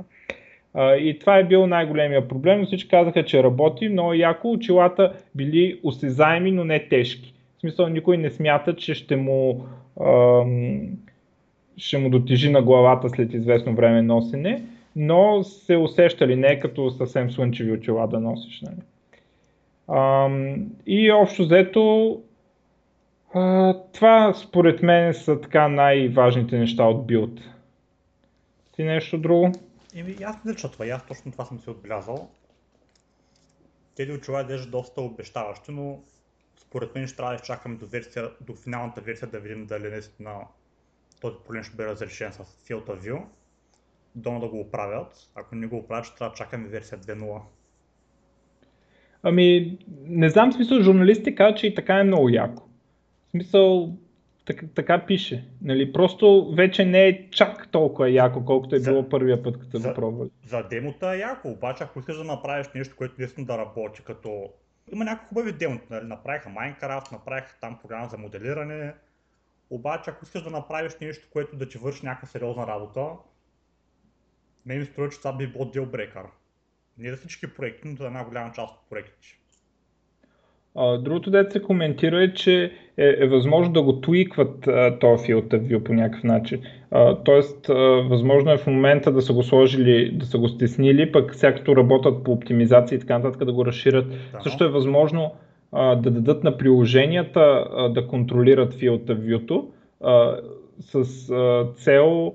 И това е бил най-големия проблем. Но всички казаха, че работи много яко. Очилата били осезаеми, но не тежки. В смисъл, никой не смята, че ще му, ам, ще му дотежи на главата след известно време носене, но се усещали не като съвсем слънчеви очила да носиш. Нали? Ам, и общо взето а, това според мен са така най-важните неща от билд. Ти нещо друго? Еми, аз не това, аз точно това съм си отбелязал. Тези очила изглеждат доста обещаващи, но според мен ще трябва да изчакаме до, версия, до финалната версия да видим дали наистина този проблем ще бъде разрешен с Field of View. Дома да го оправят. Ако не го оправят, ще трябва да чакаме версия 2.0. Ами, не знам смисъл, журналистите казват, че и така е много яко смисъл, така, така пише. Нали? Просто вече не е чак толкова яко, колкото е за, било първия път, като го пробвали. За демота е яко, обаче ако искаш да направиш нещо, което лесно да работи, като... Има някакви хубави демота, нали? направиха Minecraft, направиха там програма за моделиране, обаче ако искаш да направиш нещо, което да ти върши някаква сериозна работа, не ми струва, че това би било deal Не за всички проекти, но за една голяма част от проектите. Другото, дете се коментира е, че е, е възможно да го твикват този филтър view по някакъв начин. А, тоест, а, възможно е в момента да са го сложили, да са го стеснили, пък всякото работят по оптимизация и така нататък да го разширят. Да. Също е възможно а, да дадат на приложенията а, да контролират филтър view с а, цел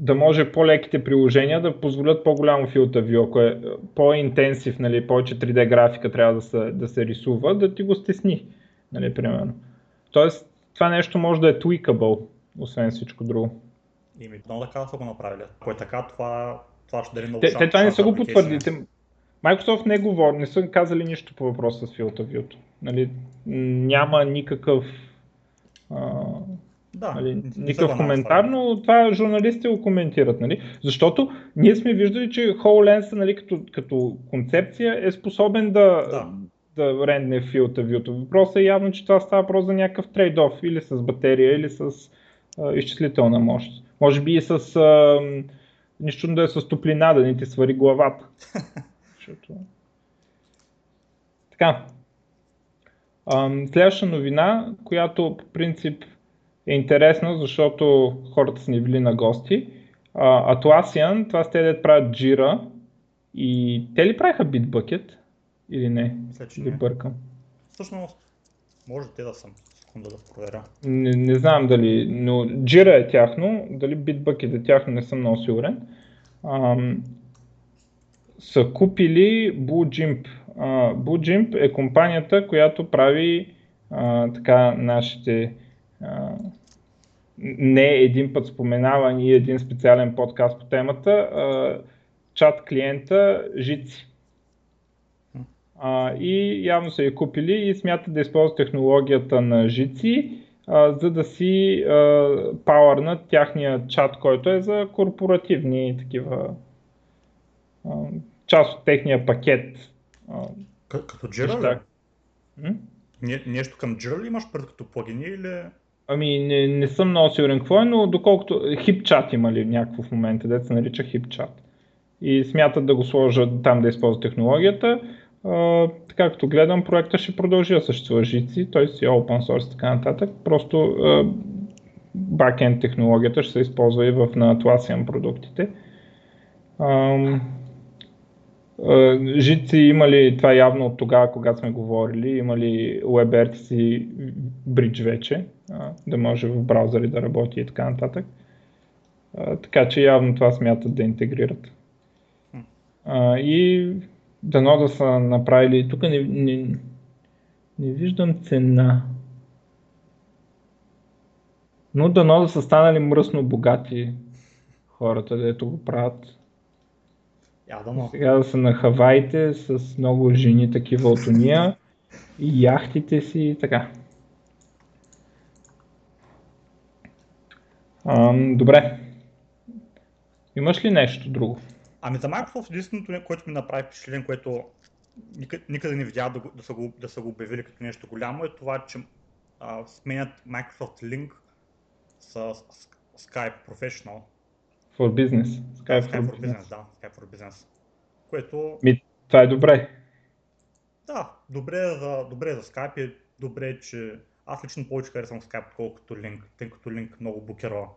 да може по-леките приложения да позволят по-голямо филта view, ако е по-интенсив, нали, повече 3D графика трябва да се, да се рисува, да ти го стесни, нали, примерно. Тоест, това нещо може да е tweakable, освен всичко друго. Ими, много така са го направили. Ако е така, това, това ще даде много Те, те това не са го потвърдили. Microsoft не говори, не са казали нищо по въпроса с филта view. Нали, няма никакъв а, Да, Нали, никакъв коментар, но това журналистите го коментират. Нали? Защото ние сме виждали, че HoloLens нали, като, като концепция е способен да, Да. да рендне филта вюто. Въпросът е явно, че това става просто за някакъв трейд-оф или с батерия, или с а, изчислителна мощ. Може би и с а, нищо да е с топлина, да не ти свари главата. Защото... Така. Следваща новина, която по принцип е интересна, защото хората са ни били на гости. А, Atlassian, това сте да правят Jira и те ли правиха Bitbucket или не? Или не. бъркам? Всъщност, може те да съм. Секунда да проверя. Не, не знам дали, но Jira е тяхно, дали Bitbucket е тяхно, не съм много сигурен. Ам, са купили BlueJimp. А, BlueJimp е компанията, която прави а, така нашите а, не един път споменаван и един специален подкаст по темата, чат клиента. А, и явно са я купили и смятат да използват технологията на а, за да си пауърнат тяхния чат, който е за корпоративни такива част от техния пакет. Като Jira нещо към Jira ли имаш пред като плагини или... Ами не, не съм много сигурен какво е, но доколкото HipChat има ли някакво в момента, дето се нарича HipChat. И смятат да го сложат там да използват технологията. А, така като гледам, проекта ще продължи да съществува жици, той си е open source и така нататък. Просто а, backend технологията ще се използва и в на Atlassian продуктите. Ам, Жици има ли, това явно от тогава, когато сме говорили, има ли WebRTC Bridge вече, да може в браузъри да работи и така нататък. Така че явно това смятат да интегрират. И дано да са направили, тук не, не, не виждам цена. Но дано да са станали мръсно богати хората, дето го правят. Я да. Сега да са на Хаваите с много жени такива от уния и яхтите си и така. Ам, добре. Имаш ли нещо друго? Ами за Microsoft единственото, което ми направи впечатление, което никъде, никъде не видях да, да, са го, да са го обявили като нещо голямо, е това, че а, сменят Microsoft Link с, с Skype Professional. For business. Skype Skype for for business. Business, да, Skype for Business. Което, Ми, това е добре. да, добре е за, добре е за Skype и добре е, че аз лично повече харесвам Skype, отколкото Link, тъй като Link много блокира.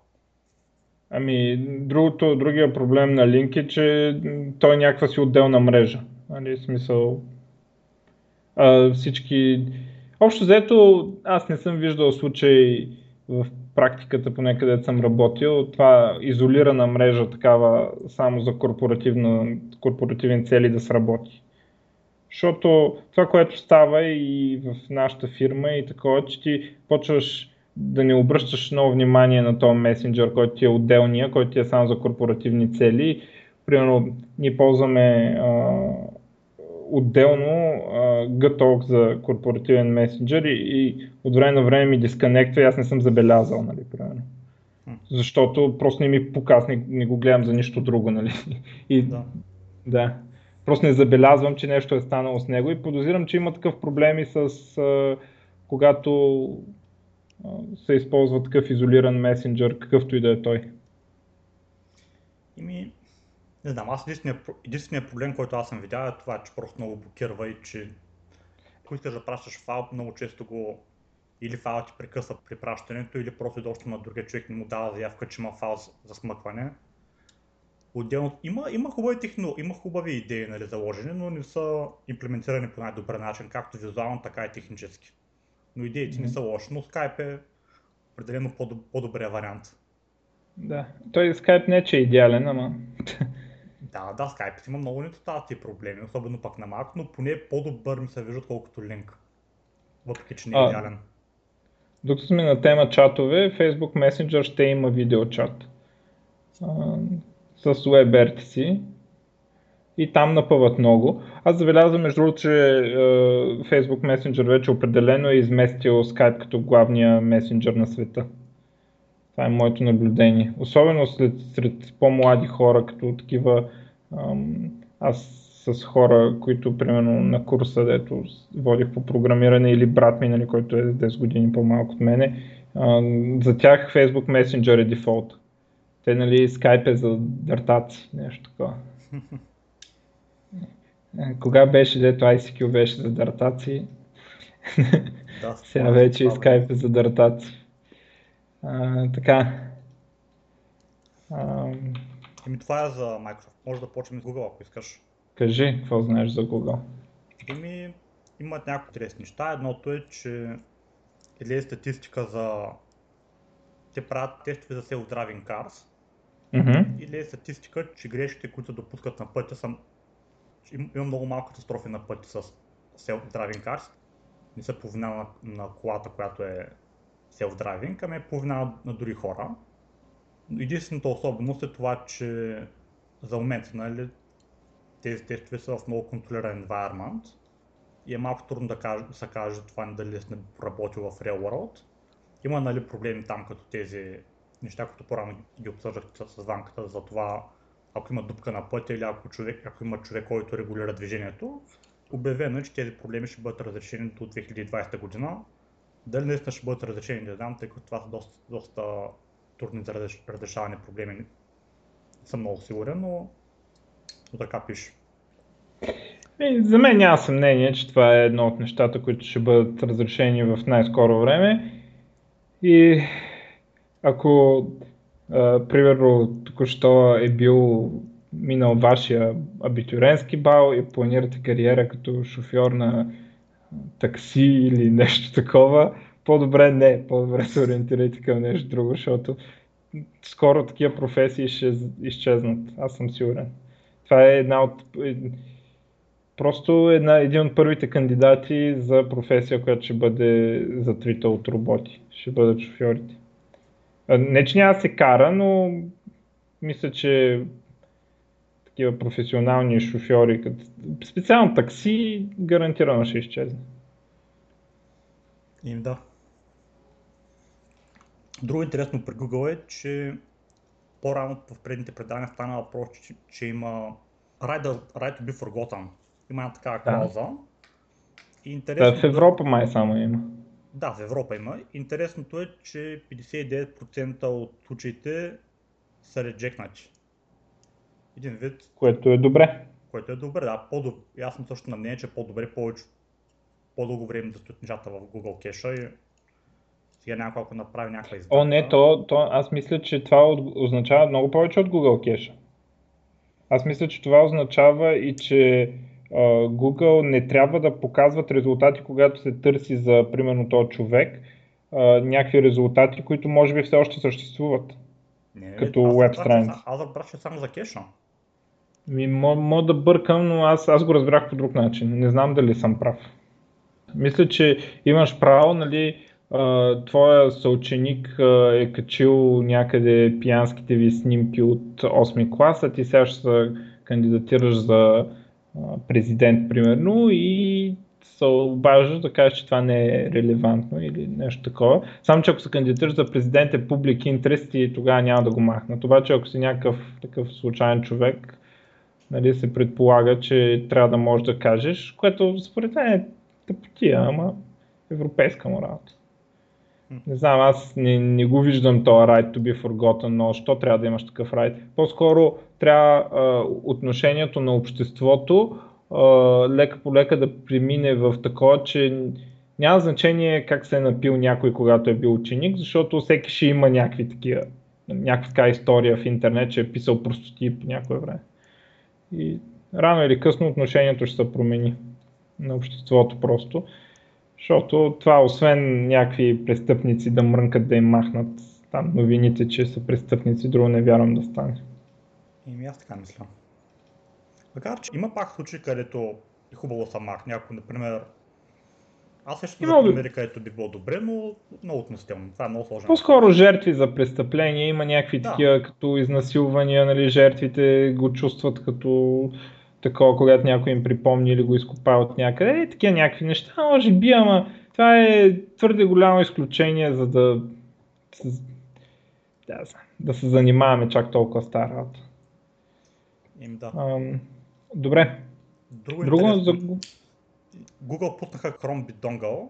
Ами, другото, другия проблем на Link е, че той е някаква си отделна мрежа. Нали, смисъл, а, всички... Общо взето, аз не съм виждал случай в практиката, поне където съм работил, това изолирана мрежа такава само за корпоративни цели да сработи. Защото това, което става и в нашата фирма и такова, че ти почваш да не обръщаш много внимание на този месенджер, който ти е отделния, който ти е само за корпоративни цели. Примерно, ние ползваме а, отделно Gtalk за корпоративен месенджер и, и от време на време ми дисконектва и аз не съм забелязал, нали, примерно. Защото просто не ми пука, аз не, не го гледам за нищо друго, нали. И, Да. да. Просто не забелязвам, че нещо е станало с него и подозирам, че има такъв проблем и с а, когато а, се използва такъв изолиран месенджер, какъвто и да е той. Ими, не знам, аз единственият, единственият проблем, който аз съм видял е това, че просто много блокирва и че ако искаш да пращаш файл, много често го или файлът ти прекъсва при пращането, или просто изобщо на другия човек не му дава заявка, че има файл за- смъкване. Отделно, има, има, хубави техно, има хубави идеи нали, заложени, но не са имплементирани по най-добър начин, както визуално, така и технически. Но идеите не са лоши, но Skype е определено по-доб- по-добрия вариант. Да. Той Skype не е, че е идеален, ама Да, да, Skype има много недостатъци и проблеми, особено пък на Mac, но поне по-добър ми се вижда, отколкото Link. Въпреки, че не е идеален. Докато сме на тема чатове, Facebook Messenger ще има видеочат а, с WebRTC и там напъват много. Аз забелязвам между другото, че Facebook Messenger вече определено е изместил Skype като главния месенджер на света. Това е моето наблюдение. Особено след, сред по-млади хора, като такива. Аз с хора, които примерно на курса, дето водих по програмиране или брат ми, нали, който е 10 години по-малко от мене, за тях Facebook Messenger е дефолт. Те, нали, Skype е за дъртаци, нещо такова. Кога беше, дето ICQ беше за дъртаци, да, сега вече и Skype е за дъртаци. А, така. А... Еми това е за Microsoft. Може да почнем с Google, ако искаш. Кажи, какво знаеш за Google? Еми, имат някои интересни неща. Едното е, че или е статистика за... Те правят тестове за self-driving cars. Mm-hmm. Или е статистика, че грешките, които допускат на пътя са... Има много малко катастрофи на пътя с self-driving cars. Не са по вина на, на колата, която е self-driving, ами е по вина на други хора. Единствената особеност е това, че за момента нали, тези тестове са в много контролиран environment и е малко трудно да, каже, да се каже това дали сме работил в Real World. Има нали, проблеми там, като тези неща, които по-рано ги обсъждахте с ванката, за това ако има дупка на пътя или ако, човек, ако има човек, който регулира движението, обявено е, че тези проблеми ще бъдат разрешени до 2020 година. Дали наистина ще бъдат разрешени, не знам, тъй като това са доста, доста трудни за разрешаване проблеми. Съм много сигурен, но така пише. За мен няма съмнение, че това е едно от нещата, които ще бъдат разрешени в най-скоро време. И ако, а, примерно, току-що е бил минал вашия абитуренски бал и планирате кариера като шофьор на такси или нещо такова, по-добре не, по-добре се ориентирайте към нещо друго, защото скоро такива професии ще изчезнат, аз съм сигурен. Това е една от просто една, един от първите кандидати за професия, която ще бъде затвита от роботи. Ще бъдат шофьорите. Не, че няма се кара, но мисля, че такива професионални шофьори, като специално такси, гарантирано ще изчезне. Им да. Друго интересно при Google е, че по-рано в предните предания стана въпрос, че, че има right, right to be forgotten. Има една такава клауза. Да. интересно да, в Европа май само има. Да, в Европа има. Интересното е, че 59% от случаите са реджекнати. Един вид. Което е добре. Което е добре, да. По-доб... Съм също на мнение, че е по-добре повече по-дълго време да стоят нещата в Google кеша и сега някой ако направи някаква издата. О, не, то, то, аз мисля, че това означава много повече от Google кеша. Аз мисля, че това означава и, че uh, Google не трябва да показват резултати, когато се търси за, примерно, този човек, uh, някакви резултати, които може би все още съществуват. Не, като веб страница. Аз разбрах, че само за кеша. Ми, мога да бъркам, но аз, аз го разбрах по друг начин. Не знам дали съм прав. Мисля, че имаш право, нали, твоя съученик е качил някъде пиянските ви снимки от 8 клас, а ти сега ще се кандидатираш за президент, примерно, и се обаждаш да кажеш, че това не е релевантно или нещо такова. Само, че ако се кандидатираш за президент е публик интерес и тогава няма да го махнат. Обаче, ако си някакъв такъв случайен човек, нали, се предполага, че трябва да можеш да кажеш, което според мен е тъпотия, ама европейска морал. Не знам, аз не, не го виждам този right to be forgotten, но що трябва да имаш такъв right? По-скоро трябва а, отношението на обществото а, лека по лека да премине в такова, че няма значение как се е напил някой, когато е бил ученик, защото всеки ще има някакви такива, някаква така история в интернет, че е писал простоти по някое време. И рано или късно отношението ще се промени на обществото просто. Защото това, освен някакви престъпници да мрънкат да им махнат там новините, че са престъпници, друго не вярвам да стане. И аз така мисля. Макар, че има пак случаи, където е хубаво са махне. Ако, например, аз също за примери, където би било добре, но много относително. Това е много сложно. По-скоро жертви за престъпления, има някакви да. такива като изнасилвания, нали, жертвите го чувстват като такова, когато някой им припомни или го изкопа от някъде. Е, такива някакви неща, може би, ама това е твърде голямо изключение, за да да, да се занимаваме чак толкова стара работа. Им да. Ам, добре. Друго, Друго за... Google пуснаха Chrome Bit Dongle.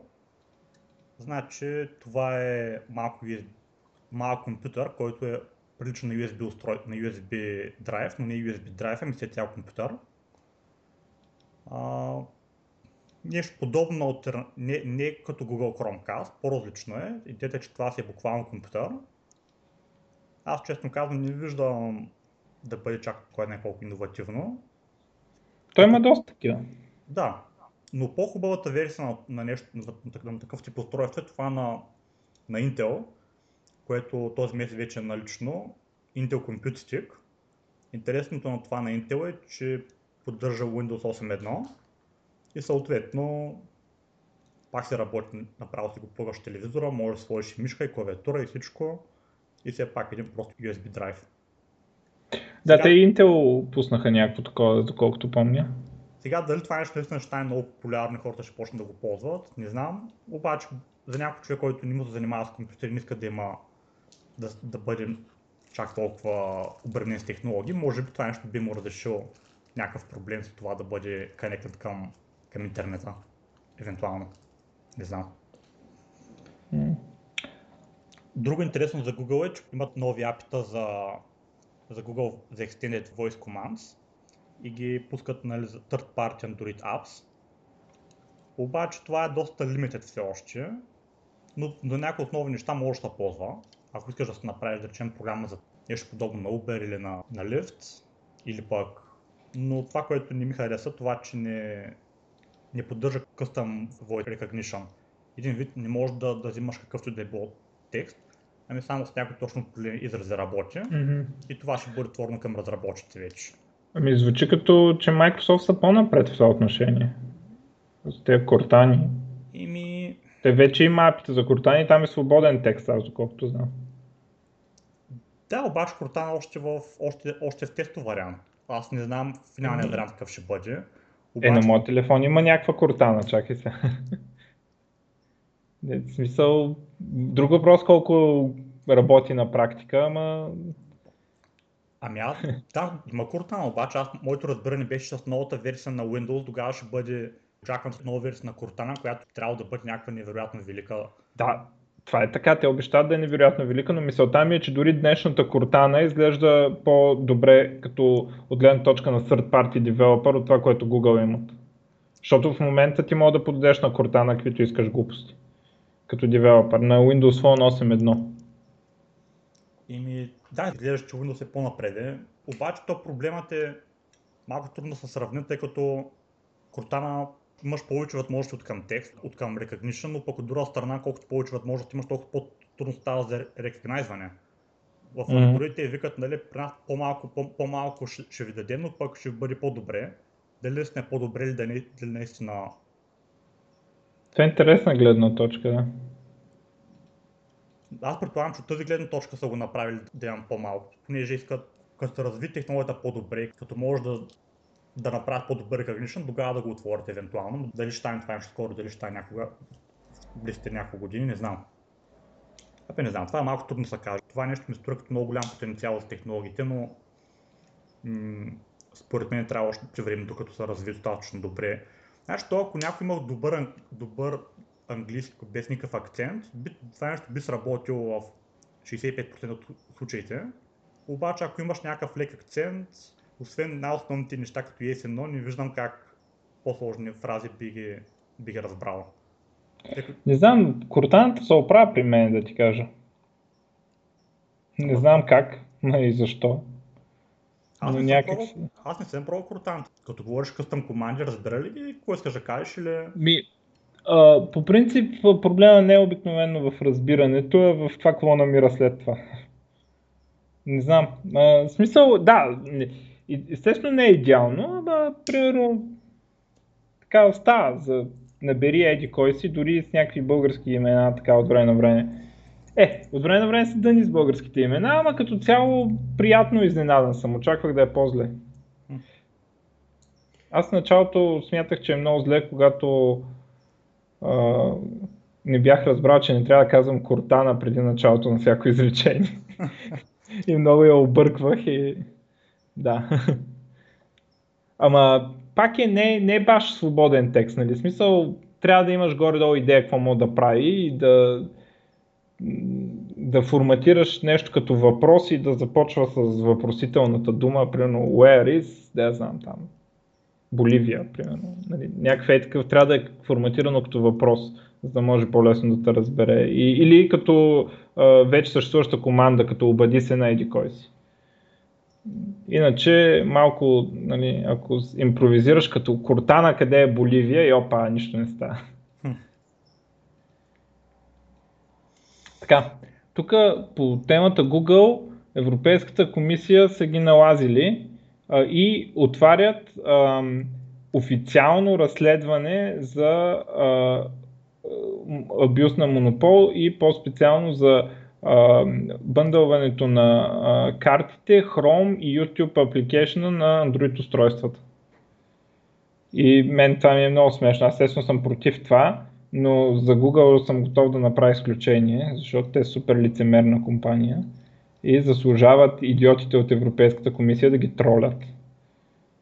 Значи това е малко, USB, компютър, който е прилича на USB, устрой, на USB драйв, но не USB драйв, ами си е цял компютър. А, нещо подобно, альтер... не, не като Google Chromecast, по-различно е. Идеята е, че това си е буквално компютър. Аз честно казвам не виждам да бъде чак кой не колко иновативно. Той има доста такива. Да, но по-хубавата версия на, на, нещо, на, на, на такъв тип устройство е това на, на Intel, което този месец вече е налично, Intel Compute Stick. Интересното на това на Intel е, че поддържа Windows 8.1 и съответно пак се работи, направо си го плъгаш телевизора, можеш да сложиш мишка и клавиатура и всичко и все пак един просто USB драйв. Да, Сега... те и Intel пуснаха някакво такова, доколкото помня. Сега дали това нещо наистина ще стане много популярно и хората ще почнат да го ползват, не знам. Обаче за някой човек, който не му се занимава с компютър не иска да има да, да бъде чак толкова обременен с технологии, може би това нещо би му разрешило някакъв проблем с това да бъде конектът към, към интернета, евентуално. Не знам. Mm. Друго интересно за Google е, че имат нови апита за, за Google за Extended Voice Commands и ги пускат нали, за third party Android apps. Обаче това е доста limited все още, но до някои от нови неща може да се ползва. Ако искаш да се направиш, да речем, програма за нещо подобно на Uber или на, на Lyft, или пък но това, което не ми хареса, това, че не, не поддържа Custom Voice Recognition. Един вид не можеш да, да взимаш какъвто да е било текст, ами само с някой точно изрази работи mm-hmm. и това ще бъде творно към разработчиците вече. Ами звучи като, че Microsoft са по-напред в това отношение. С тези кортани. Ими... Те вече има апите за кортани, там е свободен текст, аз доколкото знам. Да, обаче Кортана още, в, още, още в тесто вариант. Аз не знам финалният вариант какъв ще бъде. Обаче... Е, на моят телефон има някаква Кортана, чакай се. в смисъл, друг въпрос колко работи на практика, ама... Ами аз, да, има Cortana, обаче аз, моето разбиране беше, с новата версия на Windows тогава ще бъде очаквам нова версия на Cortana, която трябва да бъде някаква невероятно велика. Да, това е така, те обещават да е невероятно велика, но мисълта ми е, че дори днешната Cortana изглежда по-добре като от гледна точка на third party developer от това, което Google имат. Защото в момента ти мога да подадеш на Cortana каквито искаш глупости. Като девелопер на Windows Phone 8.1. Ими, да, изглежда, че Windows е по-напреде. Обаче то проблемът е малко трудно да се сравни, тъй като Cortana имаш повече възможности от към текст, от към recognition, но пък от друга страна, колкото повече възможности имаш, толкова по-трудно става за рекогнайзване. В Android те викат, нали, при нас по-малко, по-малко ще, ще ви дадем, но пък ще бъде по-добре. Дали сте по-добре или да не, дали наистина... Това е интересна гледна точка, да. Аз предполагам, че от тази гледна точка са го направили да имам по-малко, понеже искат като се разви технологията по-добре, като може да да направят по-добър recognition, тогава да го отворят евентуално. Дали ще стане това нещо скоро, дали ще стане някога близките няколко години, не знам. Абе, не знам, това е малко трудно се каже. Това нещо ми струва като много голям потенциал за технологиите, но м- според мен трябва още време, докато се разви достатъчно добре. Значи, то, ако някой има добър, добър английски без никакъв акцент, би, това нещо би сработило в 65% от случаите. Обаче, ако имаш някакъв лек акцент, освен най-основните неща като yes no, не виждам как по-сложни фрази би ги, би ги разбрал. Не знам, кортаната се оправя при мен, да ти кажа. Не знам как, но и защо. Аз не, някак... пробвал, аз не съм пробвал кортан. Като говориш къстъм команди, разбира ли ги какво искаш да кажеш или... Ми, а, по принцип проблема не е обикновено в разбирането, а в това какво намира след това. Не знам. А, смисъл, да, естествено не е идеално, ама примерно така става за набери еди кой си, дори с някакви български имена, така от време на време. Е, от време на време се дъни с българските имена, ама като цяло приятно изненадан съм, очаквах да е по-зле. Аз в началото смятах, че е много зле, когато а, не бях разбрал, че не трябва да казвам Кортана преди началото на всяко изречение. и много я обърквах и да. Ама пак е не, не е баш свободен текст, нали? Смисъл, трябва да имаш горе-долу идея какво мога да прави и да, да форматираш нещо като въпрос и да започва с въпросителната дума, примерно where is, да знам там, Боливия, примерно. Нали, някакъв е такъв, трябва да е форматирано като въпрос, за да може по-лесно да те разбере. И, или като а, вече съществуваща команда, като обади се на еди кой си. Иначе малко, нали, ако импровизираш като Кортана къде е Боливия и опа, нищо не става. Така, тук по темата Google Европейската комисия са ги налазили а, и отварят а, официално разследване за а, абюз на монопол и по-специално за бъндълването на а, картите, Chrome и YouTube апликейшена на Android устройствата. И мен това ми е много смешно. Аз естествено съм против това, но за Google съм готов да направя изключение, защото те са супер лицемерна компания и заслужават идиотите от Европейската комисия да ги тролят.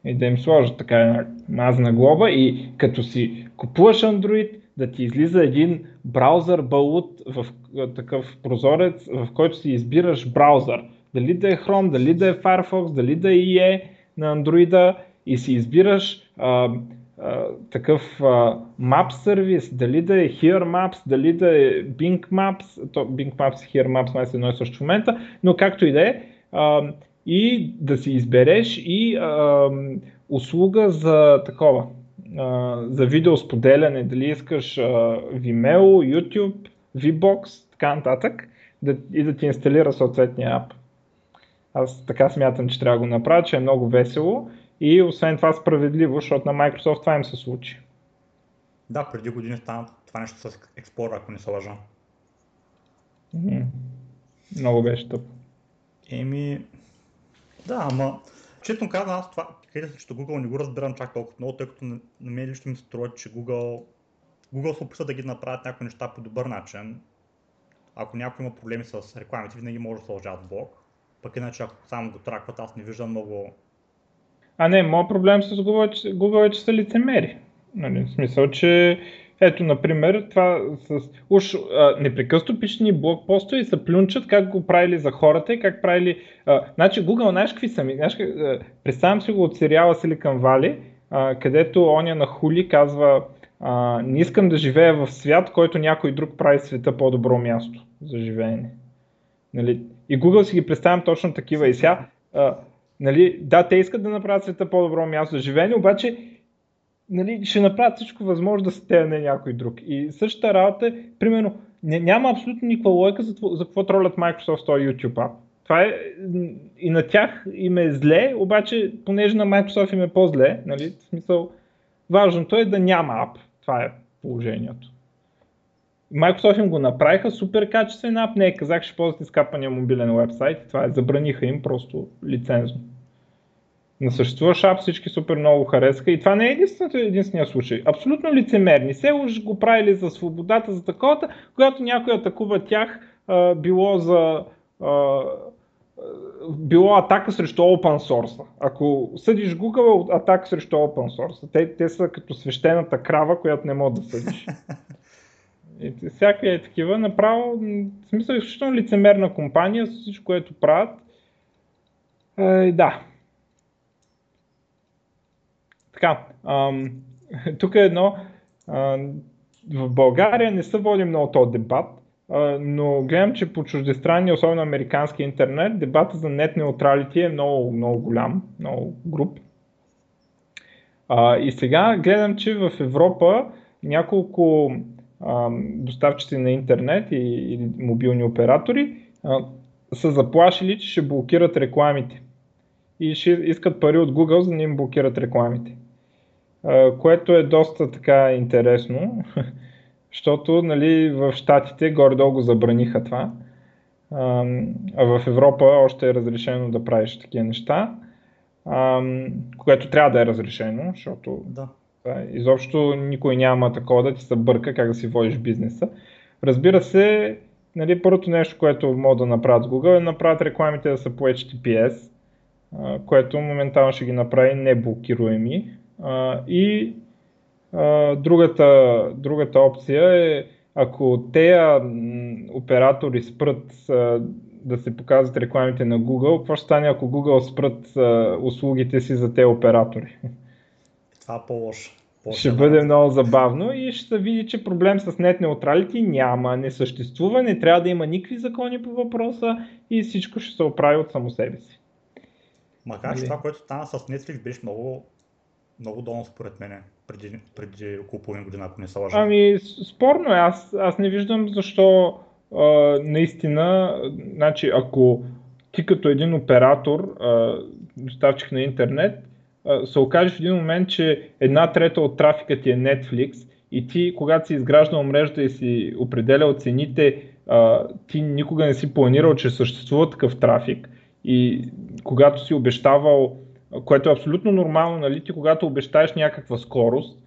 И да им сложат така една мазна глоба и като си купуваш Android, да ти излиза един браузър балут в такъв прозорец, в който си избираш браузър. Дали да е Chrome, дали да е Firefox, дали да е IE на Android и си избираш а, а, такъв а, Map сервис, дали да е Here Maps, дали да е Bing Maps, то Bing Maps и Here Maps май едно и също в момента, но както и да е, и да си избереш и а, услуга за такова, за видеосподеляне, дали искаш Vimeo, YouTube, VBOX, така нататък, да, и да ти инсталира съответния ап. Аз така смятам, че трябва да го направя, че е много весело и освен това справедливо, защото на Microsoft това им се случи. Да, преди години стана това нещо с Explorer, ако не се лъжа. Mm-hmm. Много беше тъп. Еми, да, ама, честно казвам, аз това, че Google не го разбирам чак толкова много, тъй като на, мен лично ми се струва, че Google, Google се опитва да ги направят някои неща по добър начин. Ако някой има проблеми с рекламите, винаги може да сложат блок. Пък иначе, ако само го тракват, аз не виждам много а не, моят проблем с Google, Google е, че са лицемери. Нали, в смисъл, че ето, например, това с... Уж а, непрекъснато пишат ни блокпоста и се плюнчат как го правили за хората и как правили... А, значи Google, знаеш какви са ми? Знаеш, а, представям си го от сериала Silicon Valley, а, където оня на Хули казва а, не искам да живея в свят, който някой друг прави света по-добро място за живеене. Нали? И Google си ги представям точно такива. И сега, а, нали, да, те искат да направят света по-добро място за живеене, обаче нали, ще направят всичко възможно да се не някой друг. И същата работа е, примерно, няма абсолютно никаква лойка за, за какво тролят Microsoft този YouTube app. Това е, и на тях им е зле, обаче понеже на Microsoft им е по-зле, нали, в смисъл, важното е да няма ап. Това е положението. Microsoft им го направиха супер качествен ап, не казах, ще ползвате скапания мобилен вебсайт, това е, забраниха им просто лицензно на съществуващ ап всички супер много харесаха и това не е единственото единствения случай. Абсолютно лицемерни. Се уж го правили за свободата, за таковата, когато някой атакува тях, а, било за а, било атака срещу open source. Ако съдиш Google, атака срещу open source. Те, те са като свещената крава, която не може да съдиш. И всяка е такива, направо, в смисъл изключително лицемерна компания с всичко, което правят. Е, да, така, ам, тук е едно. Ам, в България не се води много този дебат, а, но гледам, че по чуждестранни, особено американски интернет, дебата за нет неутралити е много, много голям, много груп. А, и сега гледам, че в Европа няколко а, доставчици на интернет и, и мобилни оператори а, са заплашили, че ще блокират рекламите. И ще искат пари от Google, за да им блокират рекламите което е доста така интересно, защото нали, в Штатите горе-долу го забраниха това, а в Европа още е разрешено да правиш такива неща, което трябва да е разрешено, защото да. Изобщо никой няма такова да ти се бърка как да си водиш бизнеса. Разбира се, нали, първото нещо, което могат да направят Google е да направят рекламите да са по HTTPS, което моментално ще ги направи неблокируеми. И другата, другата опция е ако те оператори спрат да се показват рекламите на Google, какво ще стане ако Google спрат услугите си за те оператори? Това е по-лошо. Ще бъде много забавно и ще се види, че проблем с net neutrality няма, не съществува, не трябва да има никакви закони по въпроса и всичко ще се оправи от само себе си. Макар че нали? това, което стана с Netflix, беше много, много долно според мен преди, преди около половин година, ако не се лъжа. Ами, спорно е. Аз, аз не виждам защо а, наистина, значи, ако ти като един оператор, а, доставчик на интернет, се окаже в един момент, че една трета от трафика ти е Netflix и ти, когато си изграждал мрежата и си определял цените, ти никога не си планирал, че съществува такъв трафик и когато си обещавал, което е абсолютно нормално, нали, ти когато обещаеш някаква скорост,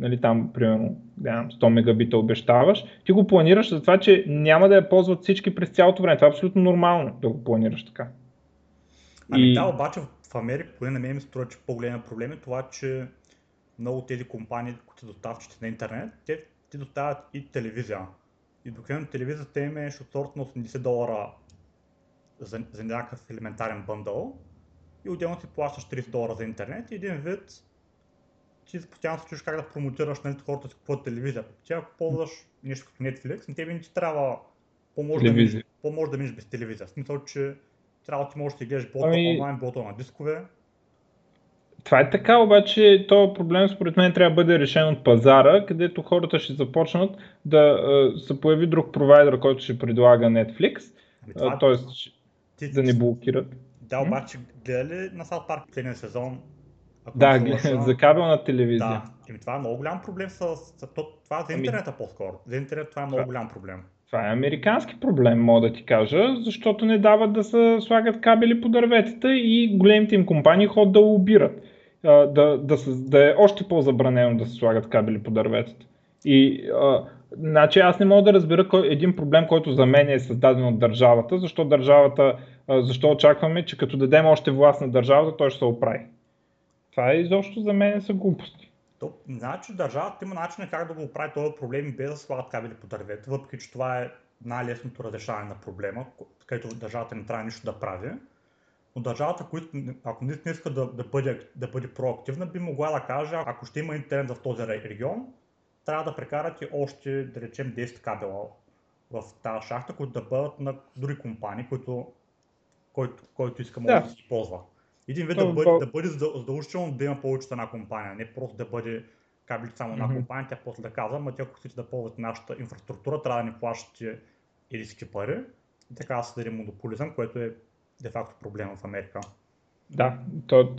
нали, там примерно 100 мегабита обещаваш, ти го планираш за това, че няма да я ползват всички през цялото време. Това е абсолютно нормално да го планираш така. Ами и... да, обаче в Америка, поне на мен ми струва, че по-голям проблем е това, че много тези компании, които са доставчици на интернет, те, те доставят и телевизия. И докато телевизията им е от на 80 долара за, за някакъв елементарен бъндъл и отделно си плащаш 30 долара за интернет и един вид ти постоянно се чуеш как да промотираш нали, хората си купуват телевизия. Ти ако ползваш нещо като Netflix, на тебе не ти трябва по-може да, минеш, по-може да минеш без телевизия. В смисъл, че трябва да ти можеш да гледаш блота ами... онлайн, блота на дискове. Това е така, обаче този проблем според мен трябва да бъде решен от пазара, където хората ще започнат да uh, се появи друг провайдер, който ще предлага Netflix, ами т.е. Да не блокират. Да, обаче гледа ли на South Park последния сезон? Да, гледа, за кабелна телевизия. Да, ами това е много голям проблем с... Това за ами- интернета ами... по-скоро. За интернет това е много голям проблем. Това е американски проблем, мога да ти кажа, защото не дават да се слагат кабели по дърветата и големите им компании ходят да лобират. Да, да, да, да е още по-забранено да се слагат кабели по дърветата. И а, значи аз не мога да разбера кой, един проблем, който за мен е създаден от държавата, защо държавата, защо очакваме, че като дадем още власт на държавата, той ще се оправи. Това е изобщо за мен са глупости. То, значи държавата има начин как да го оправи този проблем без да слагат кабели по дървета, въпреки че това е най-лесното разрешаване на проблема, където държавата не трябва нищо да прави. Но държавата, която, ако не иска да, да, бъде, да бъде проактивна, би могла да каже, ако ще има интернет в този регион, трябва да прекарате още, да речем, 10 кабела в тази шахта, които да бъдат на други компании, които, който, който иска може да, да се използва. Един вид да бъде, да бъде задължително да има повече една компания, не просто да бъде кабелите само една mm-hmm. компания, тя после да казва, ама тя ако искате да ползвате нашата инфраструктура, трябва да ни плащате ириски пари. И така да се даде монополизъм, което е де-факто проблема в Америка. Да, то,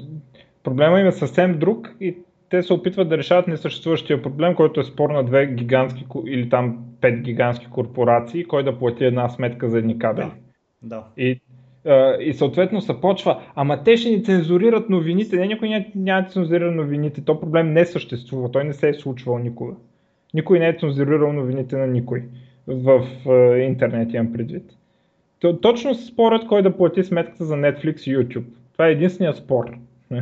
проблема им е съвсем друг и те се опитват да решават несъществуващия проблем, който е спор на две гигантски или там пет гигантски корпорации, кой да плати една сметка за едни кабели. Да. да. И и съответно се почва, ама те ще ни цензурират новините. Не, никой няма, няма цензурира новините. То проблем не съществува. Той не се е случвал никога. Никой не е цензурирал новините на никой в в интернет имам предвид. То, точно спорът кой да плати сметката за Netflix и YouTube. Това е единствения спор.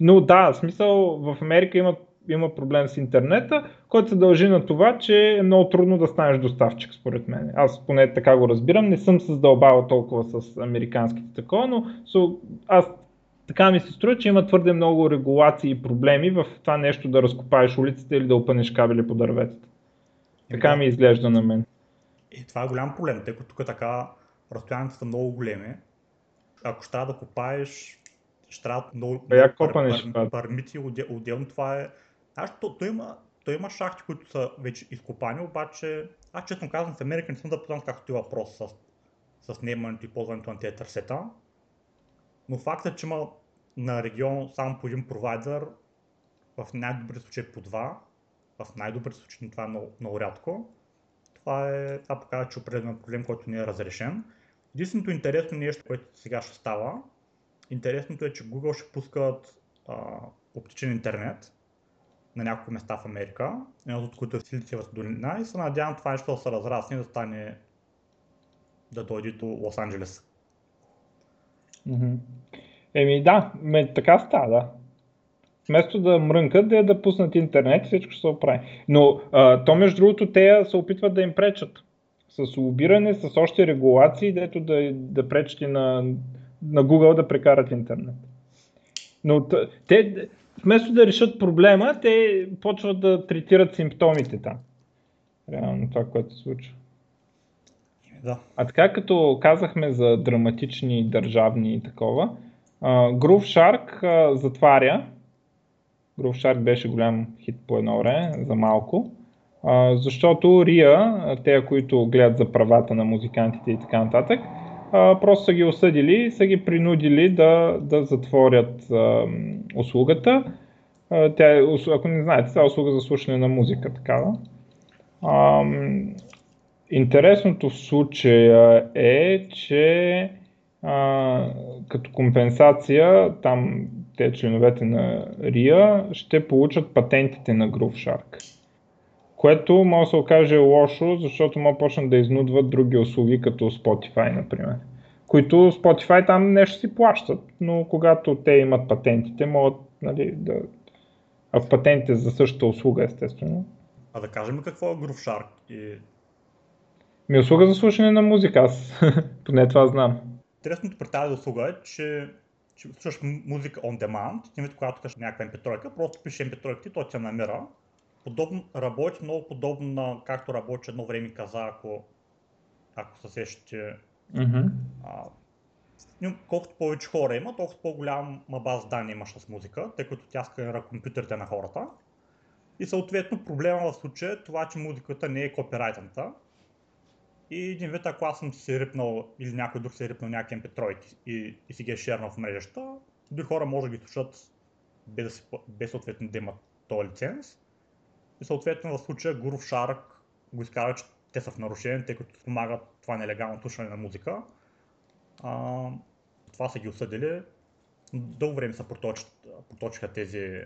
Но да, смисъл в Америка имат има проблем с интернета, който се дължи на това, че е много трудно да станеш доставчик, според мен. Аз поне така го разбирам. Не съм се задълбавал толкова с американските такова, но аз така ми се струва, че има твърде много регулации и проблеми в това нещо да разкопаеш улицата или да опънеш кабели по дърветата. Така да. ми изглежда на мен. И това е голям проблем, тъй като тук така разстоянията са много големи. Ако ще да копаеш, ще трябва много, много пар, пар, пармити, отделно това е аз, то, то, има, то има шахти, които са вече изкопани, обаче аз честно казвам в Америка не съм да познат както е въпрос с, с наемането и ползването на тези търсета. Но фактът, че има на регион само по един провайдер, в най-добри случаи по два, в най-добри случаи, но това е много, много рядко, това, е, това показва, че определен проблем, който не е разрешен. Единственото интересно нещо, което сега ще става, интересното е, че Google ще пускат а, оптичен интернет, на няколко места в Америка, едно от които е Силициевата долина и се надявам това нещо да се разрасне и да стане да дойде до Лос Анджелес. Еми да, ме, така става, да. Вместо да мрънкат, да, е да пуснат интернет всичко се оправи. Но а, то между другото те се опитват да им пречат. С лобиране, с още регулации, дето да, да пречат и на, на Google да прекарат интернет. Но те, вместо да решат проблема, те почват да третират симптомите там. Реално това, което се случва. Да. А така като казахме за драматични държавни и такова, uh, Groove Shark uh, затваря. Groove Shark беше голям хит по едно време, за малко. Uh, защото RIA, те, които гледат за правата на музикантите и така нататък, uh, просто са ги осъдили и са ги принудили да, да затворят uh, услугата. Uh, тя е, ако не знаете, това е услуга за слушане на музика такава. Uh, Интересното в случая е, че а, като компенсация там те членовете на RIA ще получат патентите на GrooveShark. Което може да се окаже лошо, защото може почнат да изнудват други услуги, като Spotify, например. Които Spotify там нещо си плащат, но когато те имат патентите, могат нали, да... А патентите за същата услуга, естествено. А да кажем какво е GrooveShark и ми услуга за слушане на музика, аз поне това знам. Интересното при тази услуга е, че, че слушаш музика on demand, ти когато кажеш някаква MP3, просто пишеш MP3 и той те намира. Подобно, работи много подобно на както работи едно време каза, ако, ако се сещате. Mm-hmm. колкото повече хора има, толкова по-голяма база данни имаш с музика, тъй като тя сканира компютрите на хората. И съответно проблема в случая е това, че музиката не е копирайтната, и един вид, ако аз съм си рипнал или някой друг си е рипнал някакъв MP3 и, и си ги е шернал в мрежата, други хора може да ги слушат без, без съответно да имат този лиценз. И съответно в случая Groove Shark го изкара, че те са в нарушение, тъй като спомагат това нелегално слушане на музика. А, това са ги осъдили. Дълго време се проточиха тези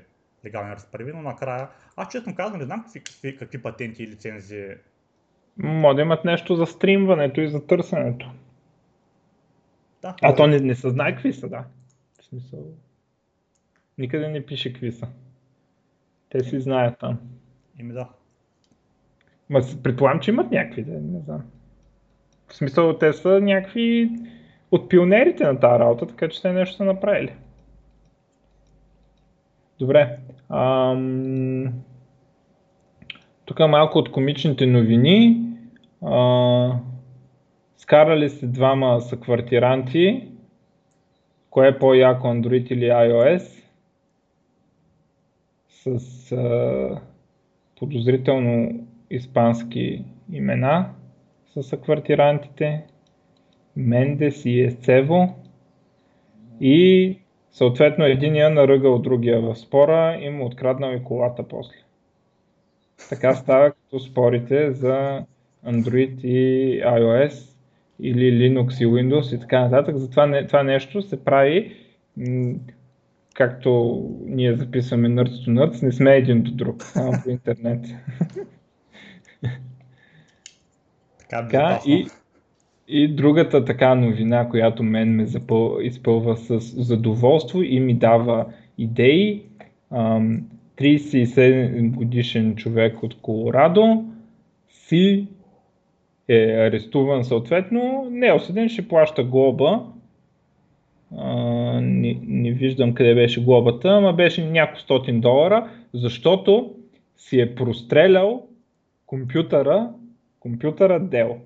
легални разправи, но накрая, аз честно казвам, не знам какви, какви, какви патенти и лицензии може да имат нещо за стримването и за търсенето. Да, а то не, не се знае какви са, да. В смисъл... Никъде не пише какви са. Те си знаят там. Ими да. Ма предполагам, че имат някакви, да, не знам. В смисъл, те са някакви от пионерите на тази работа, така че те нещо са направили. Добре. Ам... Тук малко от комичните новини. А, скарали се двама съквартиранти. Кое е по-яко, Android или iOS? С а, подозрително испански имена са съквартирантите. Мендес и Есцево. И съответно единия наръгал другия в спора и му откраднал и колата после. Така става като спорите за Android и iOS или Linux и Windows и така нататък. Затова не, това нещо се прави както ние записваме Nerds to Nerds, не сме един до друг, само по интернет. Така, така и, и другата така новина, която мен ме запъл, изпълва с задоволство и ми дава идеи. 37 годишен човек от Колорадо си е арестуван съответно, не е осъден, ще плаща глоба. Не, не виждам къде беше глобата, ама беше няколко стотин долара, защото си е прострелял компютъра, компютъра Dell.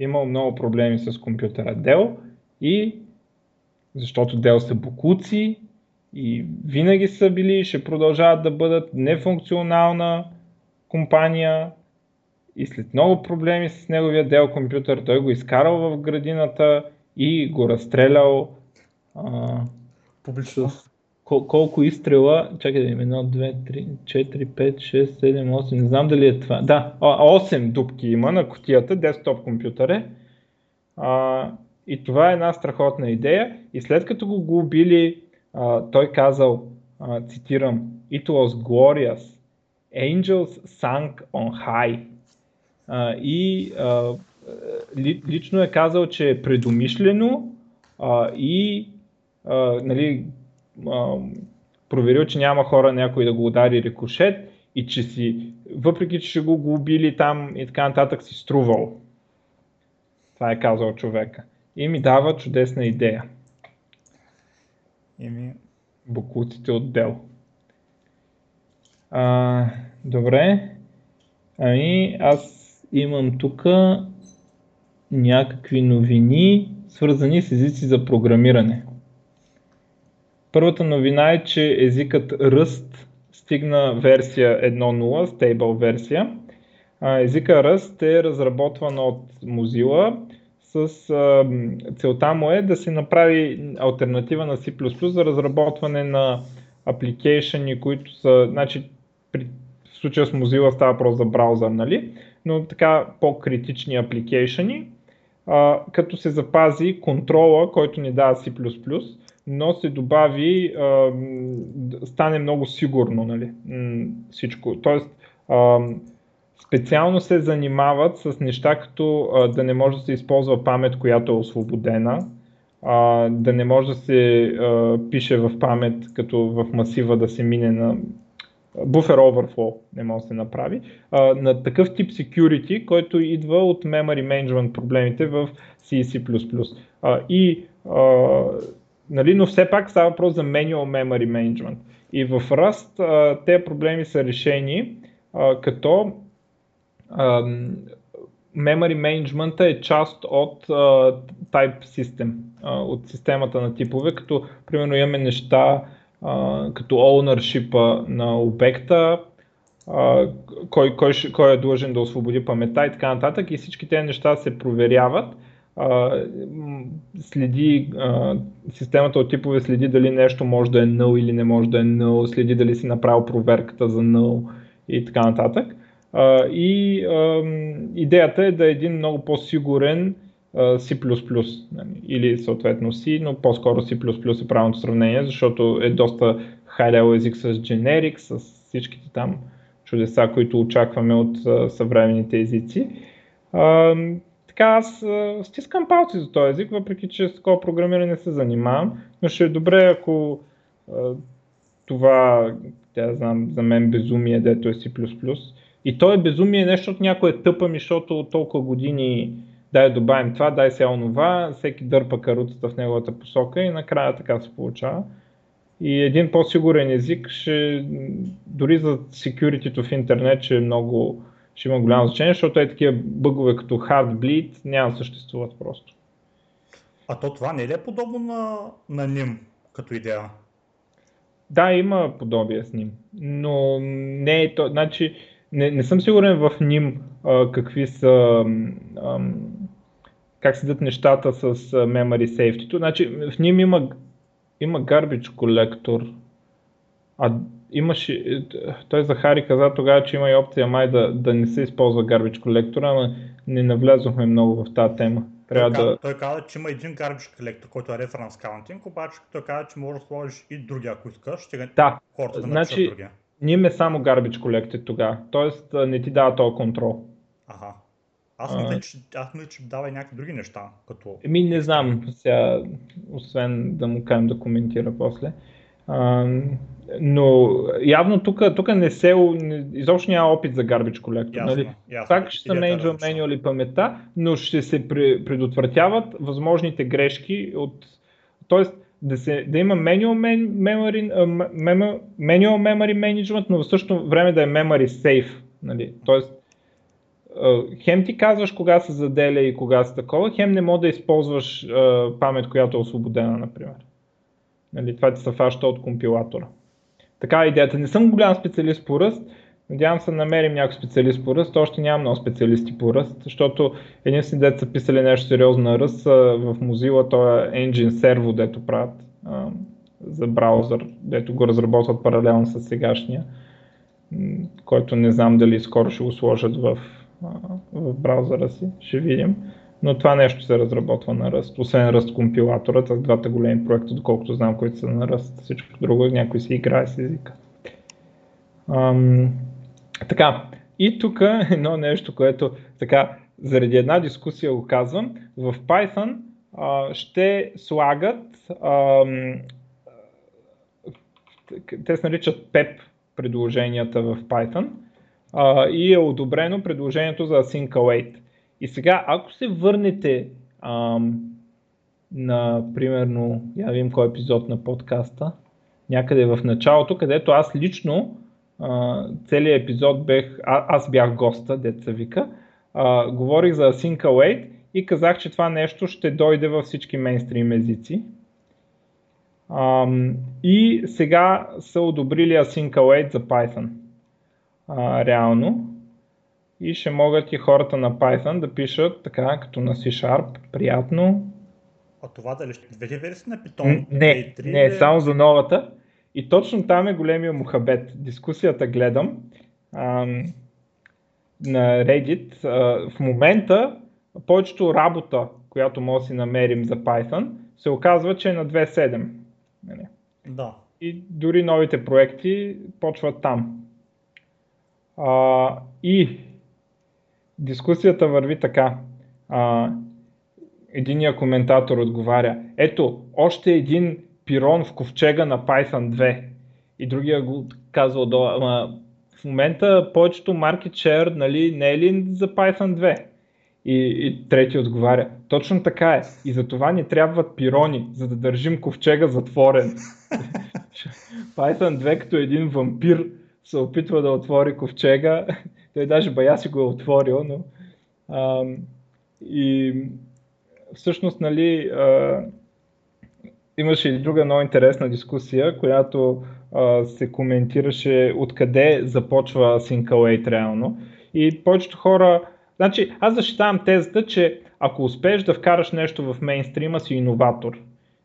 Имал много проблеми с компютъра Dell и защото Dell са букуци и винаги са били и ще продължават да бъдат нефункционална компания и след много проблеми с неговия дел компютър той го изкарал в градината и го разстрелял а, публично. Кол- колко изстрела, чакай да има 1, 2, 3, 4, 5, 6, 7, 8, не знам дали е това. Да, 8 дупки има на котията, десктоп компютър е. А, и това е една страхотна идея. И след като го, го убили а, той казал, а, цитирам, It was glorious. Angels sang on high. Uh, и ли, лично е казал, че е предумишлено uh, и uh, нали, uh, проверил, че няма хора някой да го удари рикошет и че си, въпреки че го, го убили там и така нататък, си струвал. Това е казал човека. И ми дава чудесна идея. Еми... Букуците от Дел. А, добре. Ами аз имам тук някакви новини, свързани с езици за програмиране. Първата новина е, че езикът Rust стигна версия 1.0, стейбъл версия. Езика Rust е разработван от Mozilla с целта му е да се направи альтернатива на C++ за разработване на апликейшени, които са, значи, при, случая с Mozilla става просто за браузър, нали? но така по-критични апликейшени, като се запази контрола, който ни дава C++, но се добави, а, стане много сигурно нали, всичко. Тоест, специално се занимават с неща, като да не може да се използва памет, която е освободена, да не може да се пише в памет, като в масива да се мине на buffer overflow не може да се направи, а, на такъв тип security, който идва от memory management проблемите в C и C++. А, и, а, нали, но все пак става въпрос за manual memory management. И в Rust а, тези проблеми са решени, а, като а, memory management е част от а, type system, а, от системата на типове, като примерно имаме неща, като ownership на обекта, кой, кой, кой е длъжен да освободи памета и така нататък и всички тези неща се проверяват. Следи, системата от типове следи дали нещо може да е null или не може да е null, следи дали си направил проверката за null и така нататък. И идеята е да е един много по-сигурен C++, нали, или съответно C, но по-скоро C++ е правилното сравнение, защото е доста high level език с generic, с всичките там чудеса, които очакваме от съвременните езици. Така аз стискам палци за този език, въпреки че с такова програмиране не се занимавам, но ще е добре ако това, тя знам, за мен безумие, дето е C++. И то е безумие нещо от някой е тъпа ми, защото толкова години дай добавим това, дай се онова, всеки дърпа каруцата в неговата посока и накрая така се получава. И един по-сигурен език ще, дори за security в интернет, ще, е много, ще има голямо значение, защото е такива бъгове като Heartbleed няма да съществуват просто. А то това не ли е подобно на, на NIM като идея? Да, има подобие с NIM, но не е то, значи не, не съм сигурен в NIM а, какви са а, как седят нещата с memory safety. Значи в ним има, има garbage collector, а имаше, той Захари каза тогава, че има и опция май да, да не се използва garbage collector, ама не навлязохме много в тази тема. Трябва той, да... той каза, че има един garbage collector, който е reference counting, обаче той каза, че може да сложиш и другия, ако искаш, ще да, хората да значи, другия. Ние имаме само garbage collector тогава, т.е. не ти дава този контрол. Ага. Аз мисля, че, аз мисля, че дава и някакви други неща. Като... Еми не знам сега, освен да му кажем да коментира после. А, но явно тук, не се, изобщо няма опит за Garbage Collector. Ясно, нали? ясно. Так ще се менеджва менюали паметта, но ще се предотвратяват възможните грешки от... Тоест, да, се, да има manual memory, manual memory management, но в същото време да е memory safe. Нали? Тоест, хем ти казваш кога се заделя и кога се такова, хем не мога да използваш а, памет, която е освободена, например. Нали, това ти се фаща от компилатора. Така е идеята. Не съм голям специалист по ръст, надявам се намерим някой специалист по ръст, още нямам много специалисти по ръст, защото единствени дете са писали нещо сериозно на ръст в Mozilla, то е Engine Servo, дето правят за браузър, дето го разработват паралелно с сегашния, който не знам дали скоро ще го сложат в в браузъра си, ще видим. Но това нещо се разработва на ръст. Освен ръст компилатора, с двата големи проекта, доколкото знам, които са на ръст. Всичко друго, някой си играе с езика. Ам, така, и тук едно нещо, което така, заради една дискусия го казвам, в Python а, ще слагат, ам, те се наричат PEP предложенията в Python а, и е одобрено предложението за Async Await. И сега, ако се върнете ам, на, примерно, я видим кой епизод на подкаста, някъде в началото, където аз лично целият епизод бех, а, аз бях госта, деца вика, а, говорих за Async Await и казах, че това нещо ще дойде във всички мейнстрим езици. А, и сега са одобрили Async Await за Python. А, реално. И ще могат и хората на Python да пишат така, като на C-Sharp, приятно. А това дали ще двете версии на Python? Не, не, само за новата. И точно там е големия мухабет. Дискусията гледам ам, на Reddit. А, в момента повечето работа, която може да си намерим за Python, се оказва, че е на 2.7. Нали? Да. И дори новите проекти почват там. А, и дискусията върви така. А, единия коментатор отговаря, ето, още един пирон в ковчега на Python 2. И другия го казва отдолу, ама в момента повечето market share нали, не е ли за Python 2? И, и трети отговаря, точно така е. И за това ни трябват пирони, за да държим ковчега затворен. Python 2 като един вампир се опитва да отвори ковчега. Той даже бая си го е отворил, но... А, и всъщност, нали, а, имаше и друга много интересна дискусия, която а, се коментираше откъде започва Await реално. И повечето хора, значи аз защитавам тезата, че ако успееш да вкараш нещо в мейнстрима си иноватор.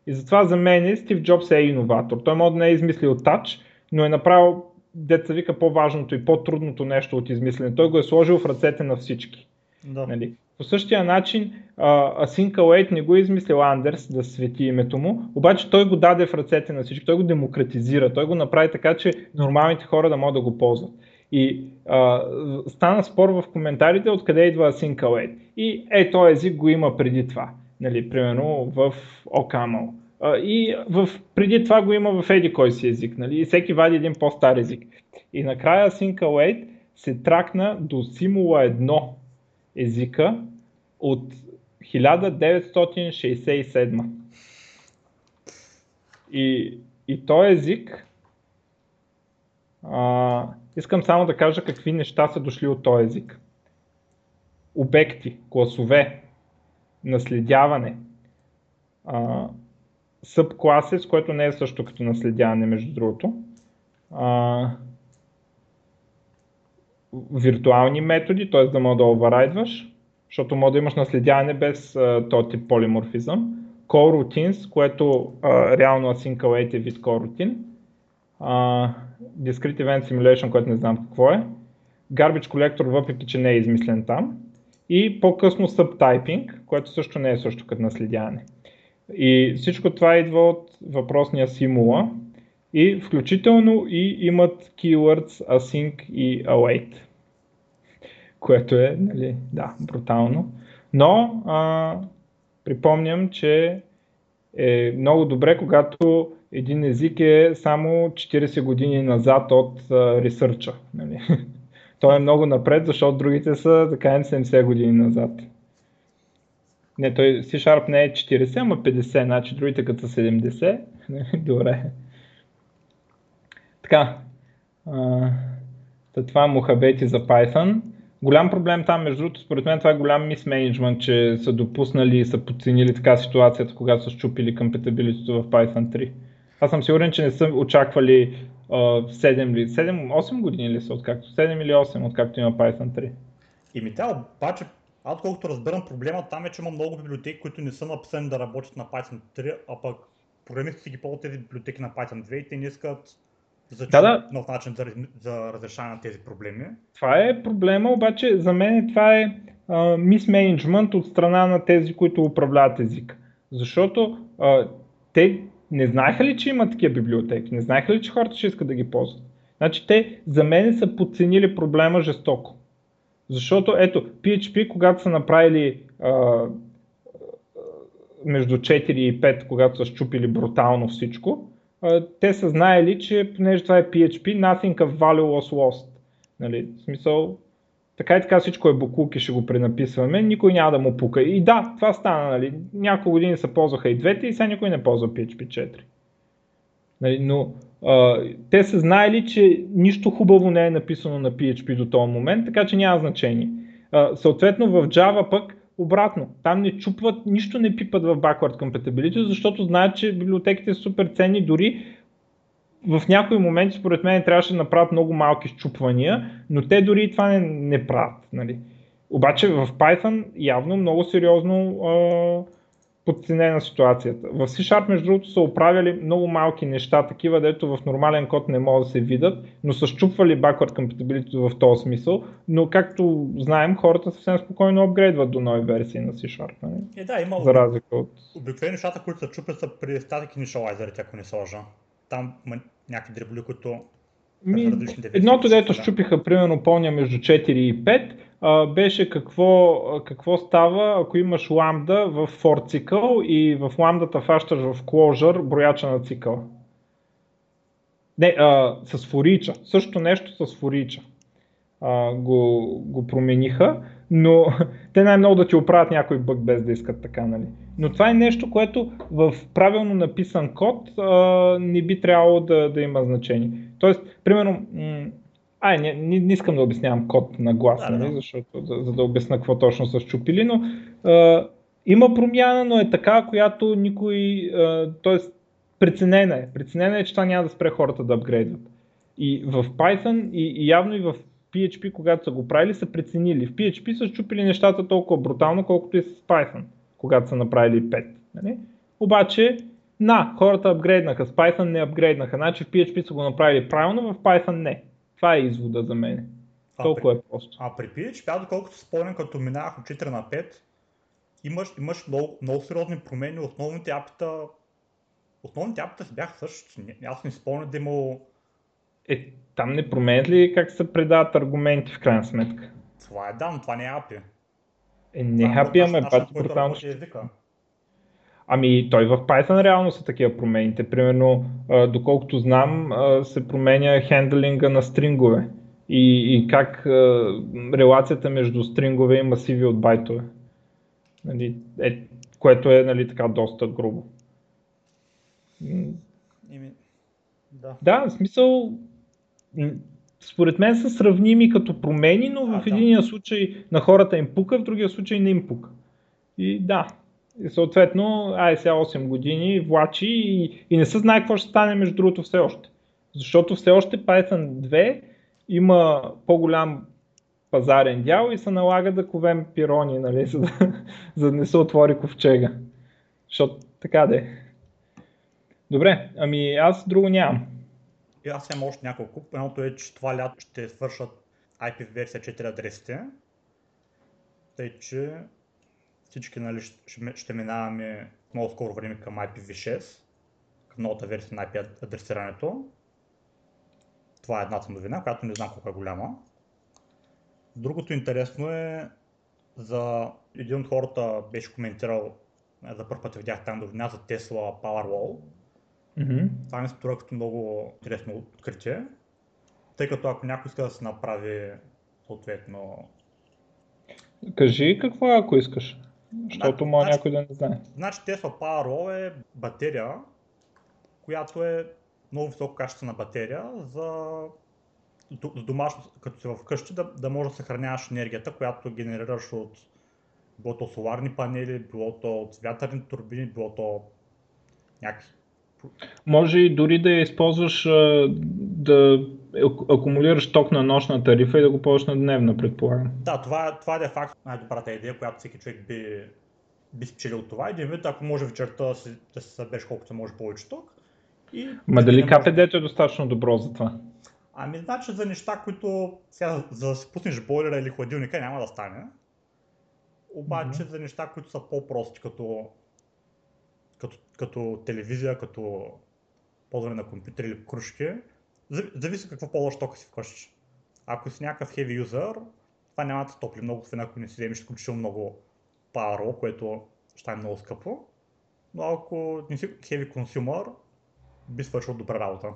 И затова за мен Стив Джобс е иноватор. Той може да не е измислил тач, но е направил деца вика по-важното и по-трудното нещо от измислене. Той го е сложил в ръцете на всички. Да. Нали? По същия начин Async Await не го е измислил Андерс да свети името му, обаче той го даде в ръцете на всички, той го демократизира, той го направи така, че нормалните хора да могат да го ползват. И а, стана спор в коментарите откъде идва Async Await. И е, този език го има преди това, нали, примерно в OCaml. И в, преди това го има в еди кой си език, нали, и всеки вади един по-стар език. И накрая Async Await се тракна до Simula 1 езика, от 1967. И, и този език, а, искам само да кажа какви неща са дошли от този език. Обекти, класове, наследяване, а, с което не е също като наследяване, между другото. А, виртуални методи, т.е. да мога да оверайдваш, защото може да имаш наследяване без uh, този тип полиморфизъм. Coroutines, което uh, реално Async е вид coroutine. Uh, Discrete Event Simulation, което не знам какво е. Garbage Collector, въпреки че не е измислен там. И по-късно Subtyping, което също не е също като наследяване. И всичко това идва от въпросния симула и включително и имат keywords async и await което е, нали, да, брутално. Но а, припомням, че е много добре, когато един език е само 40 години назад от ресърча. Нали. Той е много напред, защото другите са така 70 години назад. Не, той C-Sharp не е 40, ама 50, значи другите като 70. Добре. Така. А, това мухабети за Python. Голям проблем там, между другото, според мен това е голям мисменеджмент, че са допуснали и са подценили така ситуацията, когато са щупили компетабилитето в Python 3. Аз съм сигурен, че не са очаквали uh, 7 или 7, 8 години ли са откакто, 7 или 8 откакто има Python 3. И ми обаче, аз колкото разбирам проблема там е, че има много библиотеки, които не са написани да работят на Python 3, а пък програмистите ги ползват тези библиотеки на Python 2 и те не искат за да, да. нов начин за, за разрешаване на тези проблеми. Това е проблема, обаче за мен това е мисменеджмент от страна на тези, които управляват език. Защото а, те не знаеха ли, че има такива библиотеки? Не знаеха ли, че хората ще искат да ги ползват? Значи те за мен са подценили проблема жестоко. Защото ето, PHP, когато са направили а, между 4 и 5, когато са щупили брутално всичко, а, те са знаели, че понеже това е PHP, nothing of value was lost. Нали? В смисъл, така и така всичко е буклук и ще го пренаписваме, никой няма да му пука. И да, това стана, нали? няколко години се ползваха и двете и сега никой не ползва PHP 4. Нали? Но те са знаели, че нищо хубаво не е написано на PHP до този момент, така че няма значение. А, съответно в Java пък обратно. Там не чупват, нищо не пипат в backward compatibility, защото знаят, че библиотеките са супер ценни, дори в някои моменти според мен трябваше да направят много малки щупвания, но те дори и това не, не правят. Нали. Обаче в Python явно много сериозно а, подценена ситуацията. В C-Sharp между другото са оправили много малки неща, такива, дето в нормален код не могат да се видят, но са щупвали backward compatibility в този смисъл, но както знаем, хората съвсем спокойно апгрейдват до нови версии на C-Sharp. Нали? Е, да, има За разлика от... обикновени нещата, които се чупят са при static initializers, ако не сложа. Там има някакви дреболи, които ми, едното, дето щупиха, примерно, помня между 4 и 5, беше какво, какво става, ако имаш ламда в for цикъл и в ламдата фащаш в closure брояча на цикъл. Не, а, с форича. Също нещо с форича. Го, го промениха, но те най-много да ти оправят някой бък без да искат така, нали? Но това е нещо, което в правилно написан код а, не би трябвало да, да има значение. Тоест, примерно, м- Ай, не, не, не искам да обяснявам код на глас, да, нали, защото, за, за да обясна какво точно са щупили, но а, има промяна, но е така, която никой, т.е. преценена е. Преценена е, че това няма да спре хората да апгрейдват. И в Python и, и явно и в PHP, когато са го правили, са преценили. В PHP са щупили нещата толкова брутално, колкото и с Python, когато са направили 5. Нали? Обаче, на, хората апгрейднаха, с Python не апгрейднаха. Значи в PHP са го направили правилно, в Python не. Това е извода за мен. Толкова при, е просто. А при PHP, доколкото спомням, като минавах от 4 на 5, имаш, имаш много, много сериозни промени. Основните апита, основните апита си бяха същите. Аз не спомням да има... Е, там не променят ли как се предават аргументи в крайна сметка? Това е да, но това не е апи. Е, не е апи, ама е пак брутално. Ами той в Python реално са такива промените. Примерно, доколкото знам, се променя хендлинга на стрингове и, и как релацията между стрингове и масиви от байтове. Нали, е, което е нали, така доста грубо. Да. да, в смисъл, според мен са сравними като промени, но в единия да. случай на хората им пука, в другия случай не им пука. И да, и съответно, ай сега 8 години влачи и, и не се знае какво ще стане между другото все още. Защото все още Python 2 има по-голям пазарен дял и се налага да ковем пирони, нали, за, да, за да не се отвори ковчега. Защото така да е. Добре, ами аз друго нямам. И аз имам още няколко. Едното е, че това лято ще свършат IP версия 4 адресите. Тъй, че всички нали, ще, ще минаваме много скоро време към IPv6, към новата версия на IP адресирането. Това е едната новина, която не знам колко е голяма. Другото интересно е за един от хората беше коментирал, за първ път видях там новина за Tesla Powerwall. Mm-hmm. Това ми се струва като много интересно откритие, тъй като ако някой иска да се направи съответно... Кажи какво е, ако искаш. Защото значи, някой да не знае. Значи Tesla Powerwall е батерия, която е много високо качествена батерия за, за домашно, като си вкъщи, да, да можеш да съхраняваш енергията, която генерираш от било то соларни панели, било то от вятърни турбини, било то някакви може и дори да я използваш да акумулираш ток на нощна тарифа и да го ползваш на дневна, предполагам. Да, това, това е факт най-добрата идея, която всеки човек би, би спечелил от това. Един вид, ако може вечерта да се, да се събереш колкото може повече ток. И Ма дали КПД-то е достатъчно добро за това? Ами, значи за неща, които сега за да си пуснеш бойлера или хладилника няма да стане. Обаче mm-hmm. за неща, които са по-прости, като, като, като телевизия, като ползване на компютър или кружки, зависи какво по-лош тока си вкъщи. Ако си някакъв heavy user, това няма да топли много, освен ако не си вземеш изключително много паро, което ще е много скъпо. Но ако не си heavy consumer, би свършил добра работа.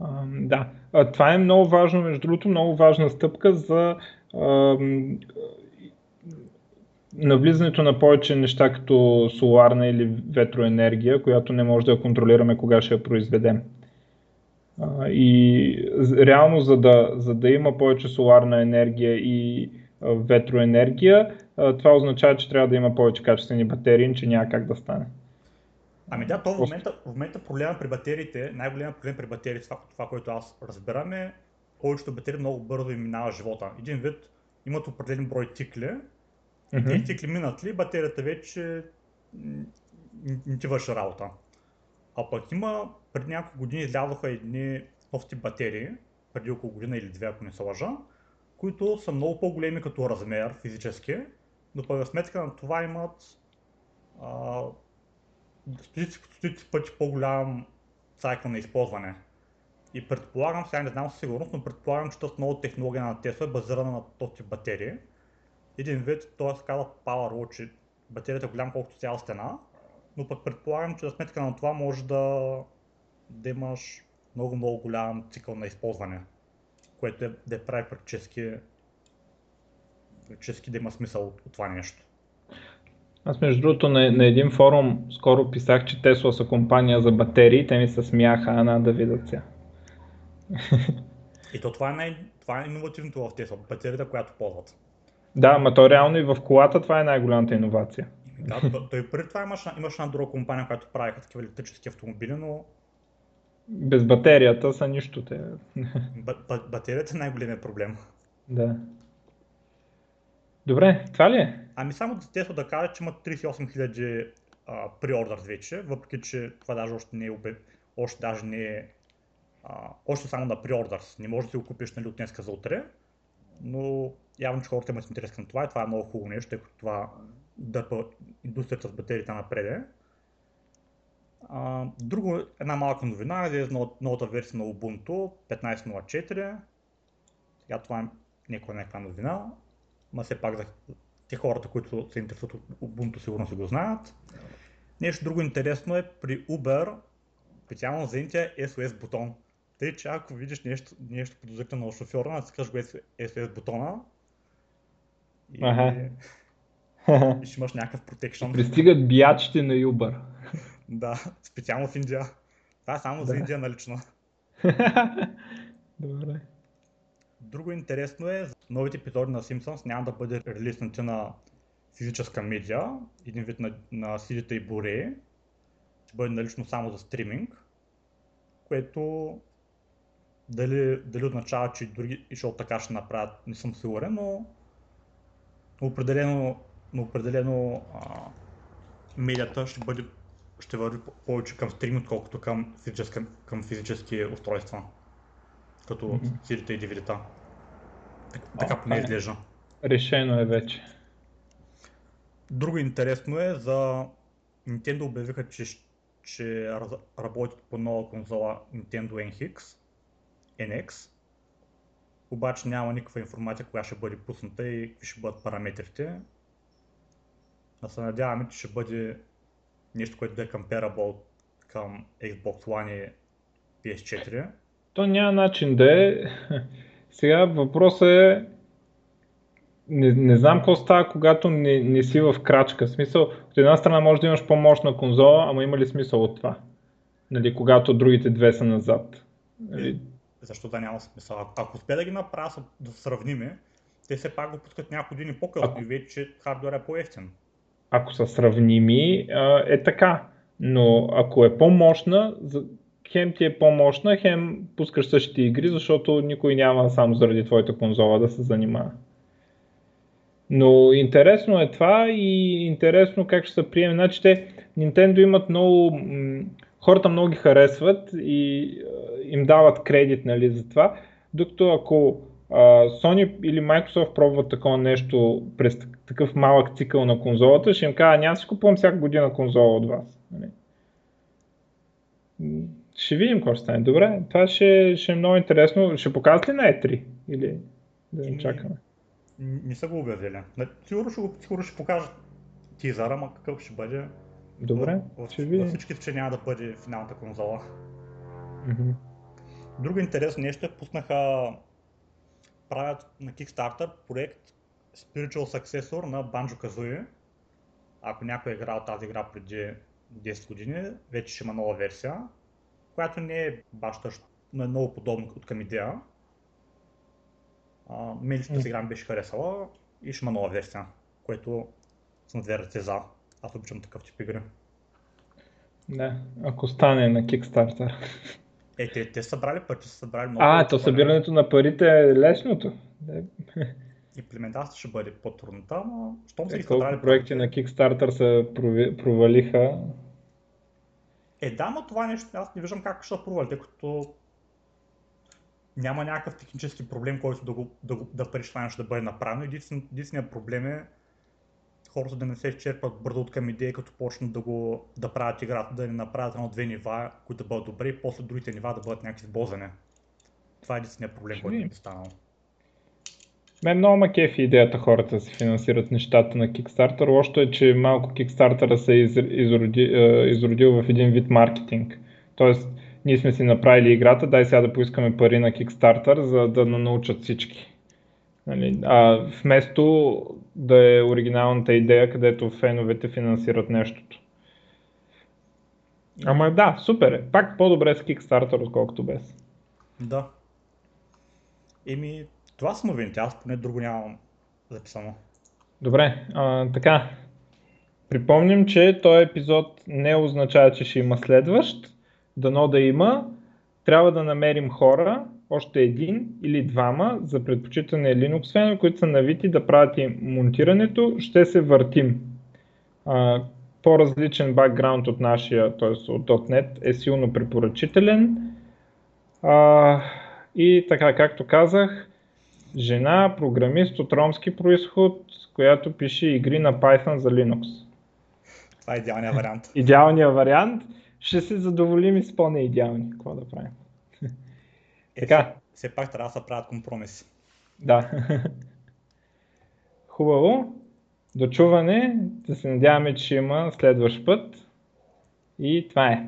А, да, а, това е много важно, между другото, много важна стъпка за а, навлизането на повече неща като соларна или ветроенергия, която не може да контролираме кога ще я произведем. И реално, за да, за да има повече соларна енергия и ветроенергия, това означава, че трябва да има повече качествени батерии, че няма как да стане. Ами да, то в момента, в момента проблема при батериите, най-големият проблем при батериите, това, това, което аз разбирам е, повечето батерии много бързо им минава живота. Един вид имат определен брой цикли, и тези цикли минат ли, батерията вече не ти върши работа. А пък има, преди няколко години излязоха едни нов тип батерии, преди около година или две, ако не се лъжа, които са много по-големи като размер физически, но пък сметка на това имат а, стотици, стотици пъти по-голям цикъл на използване. И предполагам, сега не знам със сигурност, но предполагам, че тази нова технология на Tesla е базирана на този батерии. Един вид, т.е. казва Power че батерията е голям колкото цяла стена, но пък предполагам, че за сметка на това може да, да имаш много, много голям цикъл на използване, което е, да е прави практически, практически да има смисъл от, от това нещо. Аз между другото на, на един форум скоро писах, че Тесла са компания за батерии, те ми се смяха, ана да видят сега. И то това е, най- това е иновативното в Тесла, батерията, която ползват. Да, ма то реално и в колата това е най-голямата иновация. Да, той преди това имаше, имаше една друга компания, която правиха такива електрически автомобили, но... Без батерията са нищо. Те. батерията е най-големият проблем. Да. Добре, това ли е? Ами само за Tesla да кажа, че имат 38 000 преордър вече, въпреки че това даже още не е обе... още даже не е а, още само на преордърс. Не можеш да си го купиш нали, от днеска за утре, но явно, че хората имат интерес към това и това е много хубаво нещо, тъй като това дърпа индустрията с батериите напреде. А, друго, една малка новина, е новата версия на Ubuntu 15.04. Сега това е някаква някаква новина, но все пак за те хората, които се интересуват от Ubuntu, сигурно си го знаят. Нещо друго интересно е при Uber, специално за India, SOS бутон. Тъй, че ако видиш нещо, нещо подозрително на шофьора, натискаш го SOS бутона и, ага. ще имаш някакъв протекшн. Пристигат биячите на Uber. да, специално в Индия. Това е само да. за Индия налично. Добре. Друго интересно е, новите епизоди на Simpsons няма да бъде релиснати на физическа медиа, един вид на, на CD-та и Blu-ray. Ще бъде налично само за стриминг, което дали, дали означава, че други и ще така ще направят, не съм сигурен, но определено, но определено а, медията ще бъде ще върви повече към стрим, отколкото към, физически, към физически устройства, като mm-hmm. И. Так, така поне изглежда. Решено е вече. Друго интересно е за Nintendo обявиха, че, че работят по нова конзола Nintendo NX, NX. Обаче няма никаква информация кога ще бъде пусната и какви ще бъдат параметрите. А се надяваме, че ще бъде нещо, което да е comparable към Xbox One и PS4. То няма начин да е. Сега въпросът е не, не знам какво става, когато не, не си в крачка. В смисъл, от една страна може да имаш по-мощна конзола, ама има ли смисъл от това? Нали, когато другите две са назад. Нали? Защо да няма смисъл? Ако, ако успе да ги направя да сравниме, те все пак го пускат няколко години по-късно и вече хардвер е по-ефтин. Ако са сравними, е така. Но ако е по-мощна, хем ти е по-мощна, хем пускаш същите игри, защото никой няма само заради твоята конзола да се занимава. Но интересно е това и интересно как ще се приеме. Значи те, Nintendo имат много, хората много ги харесват и им дават кредит нали, за това, докато ако Sony или Microsoft пробват такова нещо през такъв малък цикъл на конзолата, ще им кажа, няма си купувам всяка година конзола от вас. Нали. ще видим какво ще стане. Добре, това ще, ще е много интересно. Ще покажат ли на E3? Или да не Еми, чакаме? Не са го обявили. Не, Сигурно ще, сигурно ще покажат тизъра, ама какъв ще бъде. Добре, в, ще във видим. всички случаи няма да бъде финалната конзола. Мгм. Друго интересно нещо е, пуснаха, правят на Kickstarter проект Spiritual Successor на Banjo Kazooie. Ако някой е играл тази игра преди 10 години, вече ще има нова версия, която не е баш точно, но е много подобна от към идея. Мен лично тази игра ми беше харесала и ще има нова версия, което съм две ръце за. Аз обичам такъв тип игри. Да, ако стане на Kickstarter. Е, те, те събрали пари, те са събрали много. А, то събирането на парите е лесното. Имплементацията ще бъде по-трудната, но щом са Е, ги събрали колко проекти на Kickstarter се провалиха. Е, да, но това нещо аз не виждам как ще провали, тъй като няма някакъв технически проблем, който да, го, да, го, да да бъде направено. Единствен, единственият проблем е хората да не се изчерпат бързо от към идея, като почнат да, го, да правят играта, да не направят едно-две нива, които да бъдат добри, и после другите нива да бъдат някакви сбозане. Това е единственият проблем, който ми е станал. Мен много ма кефи идеята хората да си финансират нещата на Kickstarter. Лошото е, че малко Kickstarter се е из, изроди, изродил в един вид маркетинг. Тоест, ние сме си направили играта, дай сега да поискаме пари на Kickstarter, за да на научат всички. Нали? А, вместо да е оригиналната идея, където феновете финансират нещото. Ама да, супер е. Пак по-добре с Kickstarter, отколкото без. Да. Еми, това са новините, аз поне друго нямам записано. Добре, а, така. Припомням, че този епизод не означава, че ще има следващ. Дано да има. Трябва да намерим хора, още един или двама, за предпочитане Linux фенове, които са навити да правят и монтирането. Ще се въртим. А, по-различен бакграунд от нашия, т.е. от .NET е силно препоръчителен. А, и така, както казах, жена, програмист от ромски происход, която пише игри на Python за Linux. Това е идеалният вариант. Идеалният вариант. Ще се задоволим и с по-неидеални. Какво да правим? Е, Така. Все, пак трябва да се правят компромиси. Да. Хубаво. До чуване. Да се надяваме, че има следващ път. И това е.